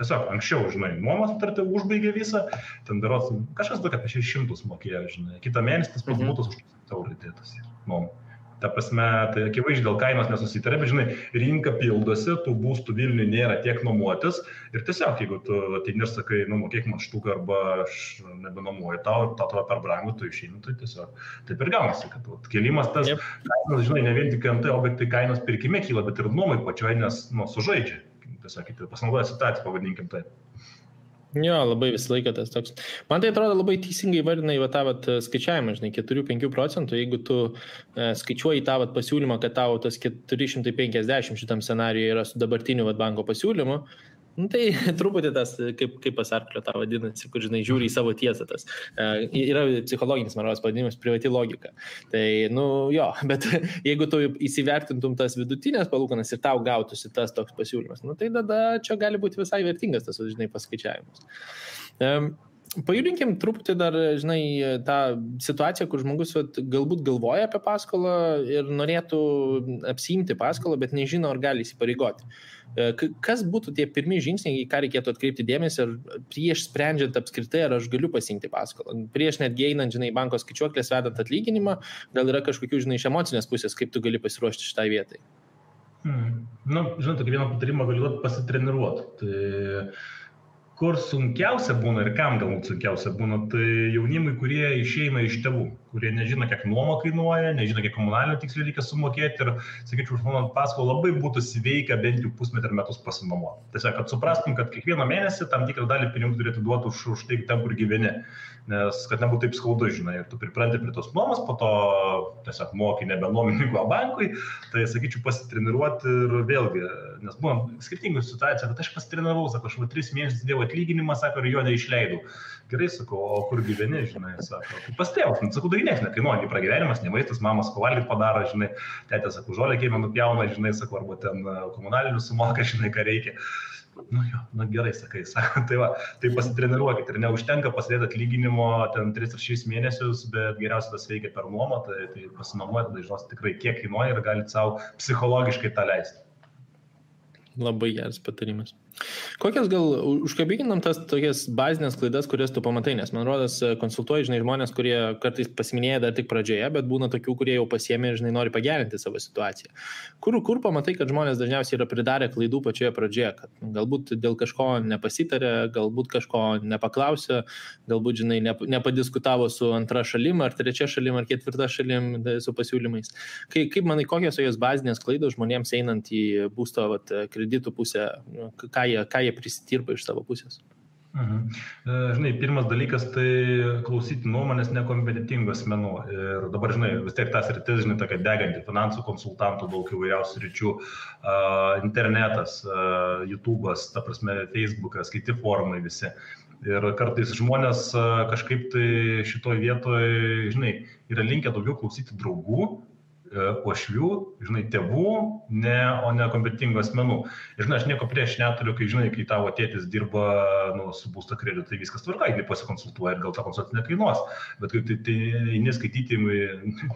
tiesiog anksčiau, žinai, nuomos sutartį užbaigė visą, ten daros kažkas daug apie 600 mokėjo, žinai, kitą mėnesį tas pats mhm. būtų už 1000 eurų dėtas. Nuomos. Ta prasme, tai akivaizdžiai dėl kainos nesusitarė, bet žinai, rinka pildosi, tų būstų Vilniui nėra tiek nuomotis ir tiesiog, jeigu tu ateini ir sakai, nu, mokėk man štuką arba aš nebenuomoju tau tau atrodo per brangu, tu išeini, tai tiesiog taip ir gaunasi, kad vat, kelimas tas, yep. kainos, žinai, ne vien tik ant objektai kainos pirkime kyla, bet ir nuomai pačioj, nes, nu, sužaidžia, tiesiog, pasinaudoja situaciją, pavadinkim taip. Jo, labai visą laiką tas toks. Man tai atrodo labai teisingai vardinai va tą vat, skaičiavimą, žinai, 4-5 procentų, jeigu tu e, skaičiuoji tą vat, pasiūlymą, kad tavo tas 450 šitam scenariui yra su dabartiniu vat, banko pasiūlymu, Nu, tai truputį tas, kaip, kaip pas arklio tą vadinasi, kur, žinai, žiūri į savo tiesą tas. E, yra psichologinis, man rodos, pavadinimas, privati logika. Tai, nu, jo, bet jeigu tu įsivertintum tas vidutinės palūkanas ir tau gautųsi tas toks pasiūlymas, nu, tai tada čia gali būti visai vertingas tas, žinai, paskaičiavimas. E, Pajudinkim truputį dar, žinai, tą situaciją, kur žmogus vat, galbūt galvoja apie paskolą ir norėtų apsiimti paskolą, bet nežino, ar gali įsipareigoti. E, kas būtų tie pirmie žingsniai, į ką reikėtų atkreipti dėmesį, ar prieš sprendžiant apskritai, ar aš galiu pasimti paskolą. Prieš netgi einant, žinai, banko skaičiuoklės vedant atlyginimą, gal yra kažkokių, žinai, iš emocinės pusės, kaip tu gali pasiruošti šitai vietai. Hmm. Na, nu, žinot, tokį vieną patarimą galiu duoti pasitreniruoti. Tai kur sunkiausia būna ir kam galbūt sunkiausia būna, tai jaunimui, kurie išeina iš tėvų, kurie nežino, kiek nuoma kainuoja, nežino, kiek komunalinio tiksliai reikia sumokėti ir, sakyčiau, mano paskolą labai būtų sveika bent jau pusmetį ar metus pasinuomoti. Tiesiog, kad suprastum, kad kiekvieną mėnesį tam tikrą dalį pinigų turėtų duoti už, už tai, ten, kur gyveni nes kad nebūtų taip skaudu, žinai, ir tu pripranti prie tos nuomos, po to tiesiog moki nebe nuomininkų, o bankui, tai sakyčiau pasitreniruoti ir vėlgi, nes buvo skirtingų situacijų, kad aš pasitreniravau, sako, aš va tris mėnesius dėjau atlyginimą, sako, ir jo neišleidau. Gerai, sakau, o kur gyveni, žinai, sako, pas nu, sakau, tai niekas nekainuoja, nei pragyvenimas, nei maistas, mamas kovalgyti padaro, žinai, tėtė, sakau, žolė kiemė nupjauna, žinai, sakau, arba ten komunalinius sumoka, žinai, ką reikia. Nu jo, na gerai, sakai, sako, tai va, tai pasitreniruokit ir neužtenka pasidėti atlyginimo ten 3 ar 6 mėnesius, bet geriausia tas veikia per nuomą, tai, tai pasinuomoti, tai žinos tikrai kiek kainuoja ir galite savo psichologiškai tą leisti. Labai geras patarimas. Kokias gal užkabininam tas tokias bazinės klaidas, kurias tu pamatai, nes man rodas, konsultuoji, žinai, žmonės, kurie kartais pasiminėja dar tik pradžioje, bet būna tokių, kurie jau pasiemė ir, žinai, nori pagerinti savo situaciją. Kur, kur pamatai, kad žmonės dažniausiai yra pridarę klaidų pačioje pradžioje, kad galbūt dėl kažko nepasitarė, galbūt kažko nepaklausė, galbūt, žinai, nepadiskutavo su antra šalim, ar trečia šalim, ar ketvirta šalim su pasiūlymais. Kaip, kaip manai, kokios jos bazinės klaidos žmonėms einant į būsto vat, kreditų pusę, ką ką jie, ką jie prisidirba iš savo pusės. Mhm. E, žinai, pirmas dalykas tai klausyti nuomonės nekompetitingų asmenų. Ir dabar, žinai, vis tiek tas rytis, žinai, tokia deganti, finansų konsultantų daug įvairiausių ryčių, uh, internetas, uh, YouTube'as, ta prasme, Facebook'as, kiti forumai visi. Ir kartais žmonės kažkaip tai šitoje vietoje, žinai, yra linkę daugiau klausyti draugų, e, žinai, tėvų, ne, o ne kompetentingų asmenų. Ir, žinai, aš nieko prieš neturiu, kai, žinai, kai tavo tėtis dirba nu, su būsto kreditu, tai viskas tvarka, jis pasikonsultuoja ir gal ta konsultacija nekainuos. Bet kai tai, tai neskaityti,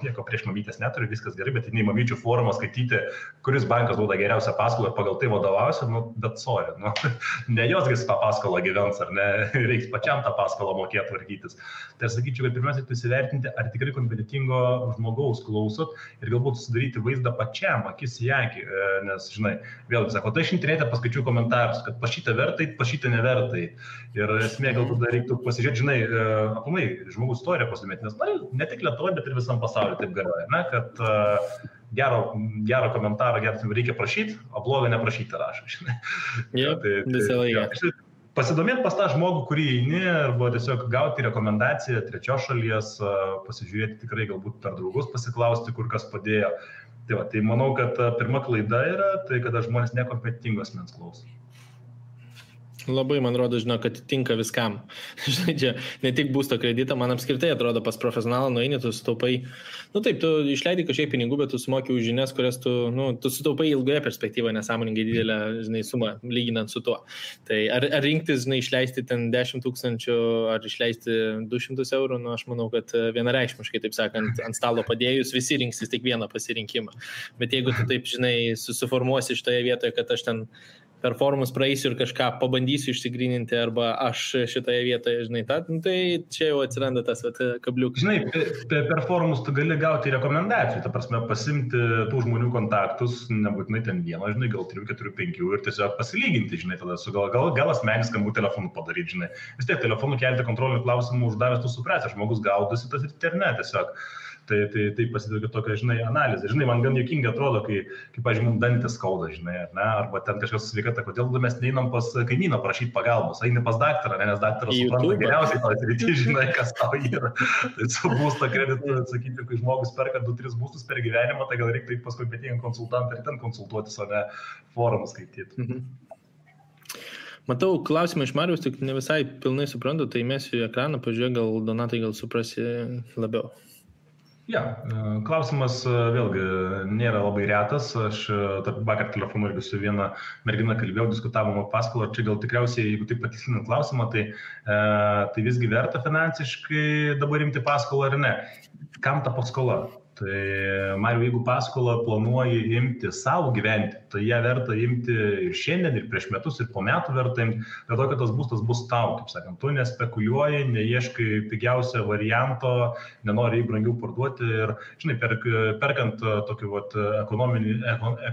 nieko prieš mamytės neturiu, viskas gerai, bet nei mamyčių forumą skaityti, kuris bankas duoda geriausią paskolą ir pagal tai vadovausiu, nu, bet sorry, nu, ne jos gais tą paskolą gyvens, ar ne, reiks pačiam tą paskolą mokėti tvarkytis. Tai aš sakyčiau, kad pirmiausia, tai įsivertinti, ar tikrai kompetentingo žmogaus klausot ir galbūt susidaryti vaizdą pačiam, akis į akį, e, nes, žinai, vėlgi sako, tai aš internete paskaičiau komentarus, kad pašytą vertai, pašytą nevertai. Ir esmė galbūt dar reiktų pasižiūrėti, žinai, e, aplamai žmogus istoriją pasidomėti, nes, na, ne tik Lietuvoje, bet ir visam pasauliu taip galioja, ne, kad uh, gero, gero komentaro gerą reikia prašyti, o blogą neprašyti rašo, žinai. Yep, tai, tai, visą laiką pasidomėti pas tą žmogų, kurį eini, arba tiesiog gauti rekomendaciją trečios šalies, pasižiūrėti tikrai galbūt per draugus pasiklausti, kur kas padėjo. Tai, va, tai manau, kad pirma klaida yra tai, kada žmonės nekompetentingos mens klauso. Labai, man rodo, žinau, kad tinka viskam. Žinai, čia ne tik būsto kreditą, man apskritai atrodo, pas profesionalą nueini, tu sutaupai, nu taip, tu išleidai kažkiek pinigų, bet tu sumoki už žinias, kurias tu, nu, tu sutaupai ilgoje perspektyvoje nesąmoningai didelę, žinai, sumą, lyginant su tuo. Tai ar, ar rinktis, žinai, išleisti ten 10 tūkstančių, ar išleisti 200 eurų, nu, aš manau, kad vienareikšmiškai, taip sakant, ant stalo padėjus, visi rinksis tik vieną pasirinkimą. Bet jeigu tu taip, žinai, susiformuosi šitoje vietoje, kad aš ten per forumus praeisiu ir kažką pabandysiu išsigryninti, arba aš šitoje vietoje, žinai, ta, nu, tai čia jau atsiranda tas vat, kabliukas. Žinai, per, per forumus tu gali gauti rekomendacijų, ta prasme, pasimti tų žmonių kontaktus, nebūtinai ten vieno, žinai, gal 3, 4, 5 ir tiesiog pasilyginti, žinai, tada su gal, gal, gal asmenis skambų telefonu padaryti, žinai. Vis tiek telefonu kelti kontrolinių klausimų uždavęs tu suprasi, žmogus gaudosi tas internete tiesiog. Tai, tai, tai pasideda tokia, žinai, analizė. Žinai, man gan jokinga atrodo, kai, kaip, pažiūrėjau, mums dantis skauda, žinai, ne, arba ten kažkas sveikata, kodėl mes neinam pas kaimyną prašyti pagalbos, eini pas daktarą, ne, nes daktaras supranta geriausiai, o tai žinai, kas tau yra. Tai su būsto kreditu, sakyti, kai žmogus perka 2-3 būstus per gyvenimą, tai gal reikia pas kompetingą konsultantą ir ten konsultuotis, o ne forumus skaityti. Mhm. Matau klausimą iš Marijos, tik ne visai pilnai suprantu, tai mėsiu į ekraną, pažiūrėk, gal Donatai gal suprasi labiau. Ja, e, klausimas e, vėlgi nėra labai retas. Aš e, vakar telefonu irgi su viena mergina kalbėjau, diskutavom apie paskolą. Čia gal tikriausiai, jeigu taip patikslinant klausimą, tai, tai visgi verta finansiškai dabar imti paskolą ar ne. Kam ta paskola? Tai Mariu, jeigu paskolą planuoji imti savo gyventi, tai ją verta imti ir šiandien, ir prieš metus, ir po metų verta imti, dėl to, kad tas būstas bus tau, kaip sakant, tu nespekuliuoji, neieškai pigiausio varianto, nenori jį brangiau parduoti ir, žinai, perk, perkant tokį vat,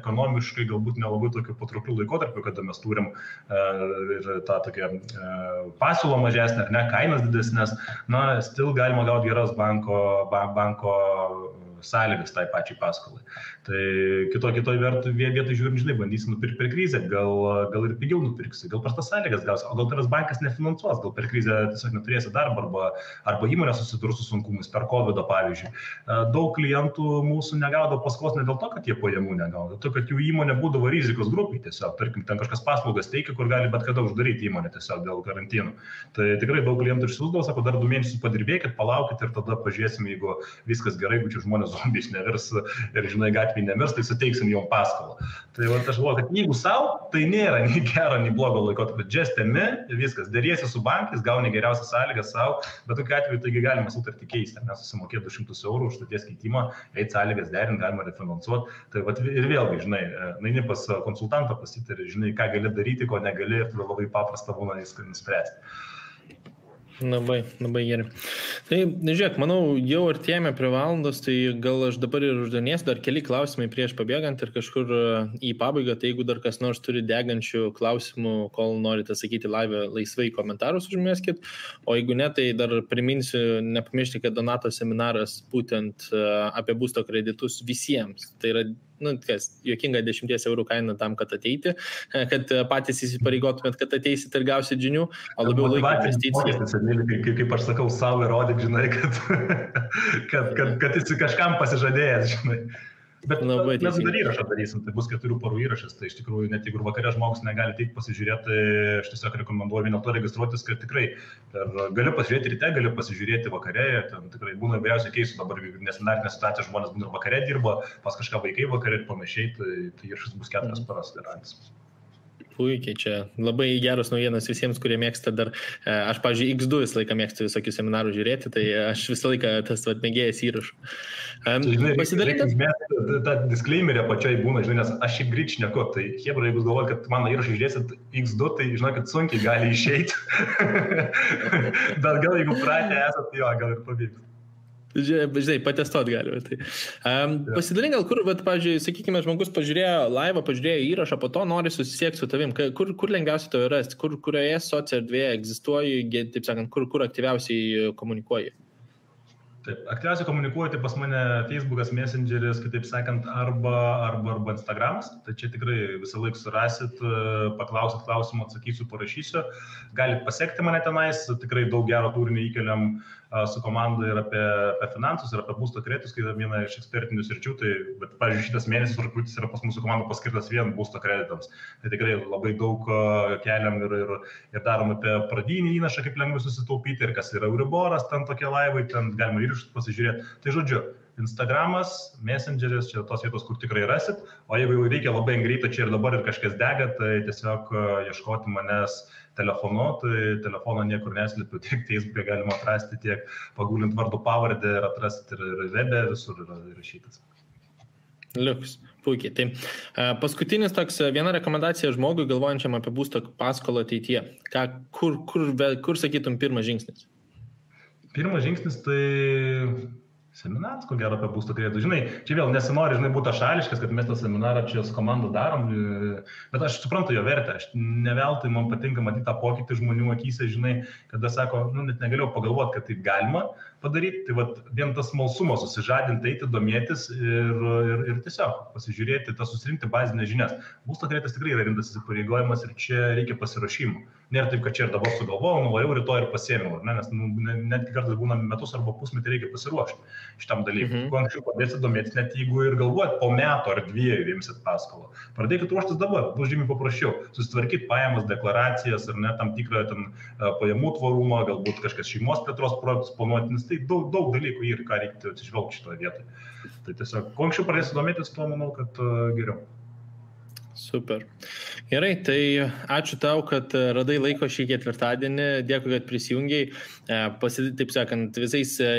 ekonomiškai galbūt nelabai tokį patrauklių laikotarpį, kada mes turim uh, ir tą tokią uh, pasiūlą mažesnę, ar ne, kainas didesnės, na, stil galima gauti geras banko, banko sąlygas tai pačiai paskolai. Tai kito, kitoj vietoj žiūrint, žinai, bandysi nupirkti per krizę, gal, gal ir pigiau nupirksi, gal prastas sąlygas gausi, o gal tavęs bankas nefinansuos, gal per krizę tiesiog neturėsi darbą arba, arba įmonė susidurs su sunkumais per COVID pavyzdžiui. Daug klientų mūsų negaudo paskolos ne dėl to, kad jie pajamų negaudo, dėl to, kad jų įmonė būdavo rizikos grupiai tiesiog, tarkim, ten kažkas paslaugas teikia, kur gali bet kada uždaryti įmonę tiesiog dėl karantinų. Tai tikrai daug klientų išsiųsdavo, sako, dar du mėnesius padirbėkit, palaukit ir tada pažiūrėsim, jeigu viskas gerai, jeigu čia žmonės zombiais nevirs ir, žinai, gatvėje nemirs, tai suteiksim jom paskolą. Tai va, aš galvoju, kad jeigu savo, tai nėra nei gero, nei blogo laikotarpio. Just emi, viskas, dėriesi su bankais, gauni geriausias sąlygas savo, bet tokiu atveju taigi galima sutartį keisti, nes susimokėti 200 eurų už stoties keitimą, eiti sąlygas derinti, galima refinansuoti. Tai va, ir vėlgi, žinai, naini pas konsultantą pasitarė, žinai, ką gali daryti, ko negali ir tada labai paprasta būna viską nuspręsti. Labai, labai gerai. Tai, žiūrėk, manau, jau artėjame prie valandos, tai gal aš dabar ir uždanėsiu dar keli klausimai prieš pabėgant ir kažkur e, į pabaigą, tai jeigu dar kas nors turi degančių klausimų, kol norite sakyti laivę, laisvai komentarus užmėskit, o jeigu ne, tai dar priminsiu, nepamiršti, kad Donato seminaras būtent e, apie būsto kreditus visiems. Tai yra nu, kas, juokinga 10 eurų kaina tam, kad ateiti, kad patys įsipareigotumėt, kad ateisit ir gausit žinių, o labiau laiko investicijų. Kaip, kaip aš sakau, savo įrodyti, žinai, kad, kad, kad, kad esi kažkam pasižadėjęs, žinai. Bet Labai mes dar įrašą darysim, tai bus keturių parų įrašas, tai iš tikrųjų net jeigu vakarė žmogus negali tik pasižiūrėti, tai aš tiesiog rekomenduoju vien to registruotis, kad tikrai galiu pasižiūrėti ryte, galiu pasižiūrėti vakarė, ten tikrai būna įvairiausių keisų, dabar nesinartinė situacija, žmonės būna ir vakarė dirba, pas kažką vaikai vakarė ir panašiai, tai, tai įrašas bus keturias mm. paras garantis. Puikiai, čia labai geros naujienos visiems, kurie mėgsta dar, e, aš, pavyzdžiui, X2 visą laiką mėgstu visokius seminarus žiūrėti, tai aš visą laiką tas vat, mėgėjas įrašų. Um, Pasidarykite. Ta disclaimerė pačiai būna, žinai, nes aš šiaip grįžt neku, tai Hebra, jeigu galvojat, kad mano įrašą žiūrėsit X2, tai žinai, kad sunkiai gali išeiti. Bet gal jeigu pratę esate, jo, gal ir pavyks. Žinai, patestuot galima. Tai. Um, Pasidalink gal kur, bet, pavyzdžiui, sakykime, žmogus pažiūrėjo laivą, pažiūrėjo įrašą, po to nori susisiekti su tavim. Kur, kur lengviausiai to rasti, kur, kurioje socio erdvėje egzistuoji, taip sakant, kur, kur aktyviausiai komunikuoji? Taip, aktyviausiai komunikuoju, tai pas mane Facebookas, Messengeris, kitaip sakant, arba, arba, arba Instagramas. Tai čia tikrai visą laiką surasit, paklausit klausimų, atsakysiu, parašysiu. Galite pasiekti mane tenais, tikrai daug gero turinio įkeliam uh, su komanda ir apie, apie finansus, ir apie būsto kreditus, kai yra viena iš ekspertinių sričių. Tai, bet, pavyzdžiui, šitas mėnesis rūpiutis yra pas mūsų komandą paskirtas vien būsto kreditams. Tai tikrai labai daug keliam ir, ir, ir darom apie pradinį įnašą, kaip lengvai susitaupyti, ir kas yra Euriboras, ten tokie laivai, ten galima iš pasižiūrėti. Tai žodžiu, Instagramas, Messengeris, čia tos vietos, kur tikrai rasit, o jeigu jau reikia labai greitai čia ir dabar ir kažkas dega, tai tiesiog ieškoti manęs telefonu, tai telefono niekur neslipiu, tiek Facebook'e galima atrasti, tiek pagulint vardu pavardę ir atrasti ir, webė visur yra įrašytas. Liuks, puikiai. Tai uh, paskutinis toks viena rekomendacija žmogui galvojančiam apie būsto paskolą ateityje. Ką, kur, kur, kur sakytum pirmas žingsnis? Pirmas žingsnis tai seminaras, ko gero, apie būsto kreditų. Žinai, čia vėl nesinori, žinai, būti šališkas, kad mes tą seminarą čia su komanda darom, bet aš suprantu jo vertę. Aš neveltui man patinka matyti tą pokytį žmonių akise, žinai, kada sako, nu, net negalėjau pagalvoti, kad taip galima padaryti. Tai vat, vien tas malsumas, susižadinti, eiti, domėtis ir, ir, ir tiesiog pasižiūrėti, tas susirinkti bazinės žinias. Būsto kreditas tikrai yra rimtas įsipareigojimas ir čia reikia pasirašymų. Nėra taip, kad čia ir dabar sugalvojau, nuvariau rytoj ir pasėmiau, ne? nes nu, netgi kartais būna metus arba pusmetį reikia pasiruošti šitam dalykui. Mhm. Kuo anksčiau pradėsit domėtis, net jeigu ir galvojat po metų ar dviejų imsit paskolą. Pradėkit ruoštis dabar, bus žymiai paprasčiau. Susitvarkyti pajamas, deklaracijas ar net tam tikrą ten, pajamų tvarumą, galbūt kažkas šeimos plėtros projektus planuoti, nes tai daug, daug dalykų ir ką reikia atsižvelgti šitoje vietoje. Tai tiesiog, kuo anksčiau pradėsit domėtis, tuo manau, kad uh, geriau. Super. Gerai, tai ačiū tau, kad radai laiko šį ketvirtadienį, dėkui, kad prisijungiai. E, Pasidė, taip sakant, visais e,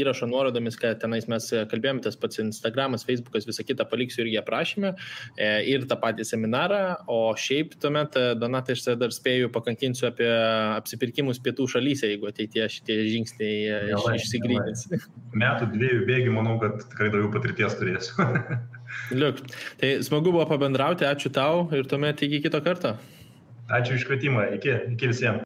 įrašo nuorodomis, kad tenais mes kalbėjome, tas pats Instagramas, Facebookas, visą kitą paliksiu irgi aprašymę e, ir tą patį seminarą, o šiaip tuomet, Donatai, aš dar spėju pakankinsiu apie apsipirkimus pietų šalyse, jeigu ateitie šitie žingsniai išsigrynins. Metų dviejų bėgių, manau, kad tikrai daugiau patirties turėsiu. Liuk, tai smagu buvo pabendrauti, ačiū tau ir tuomet iki kito karto. Ačiū iš kvietimą, iki, iki visiems.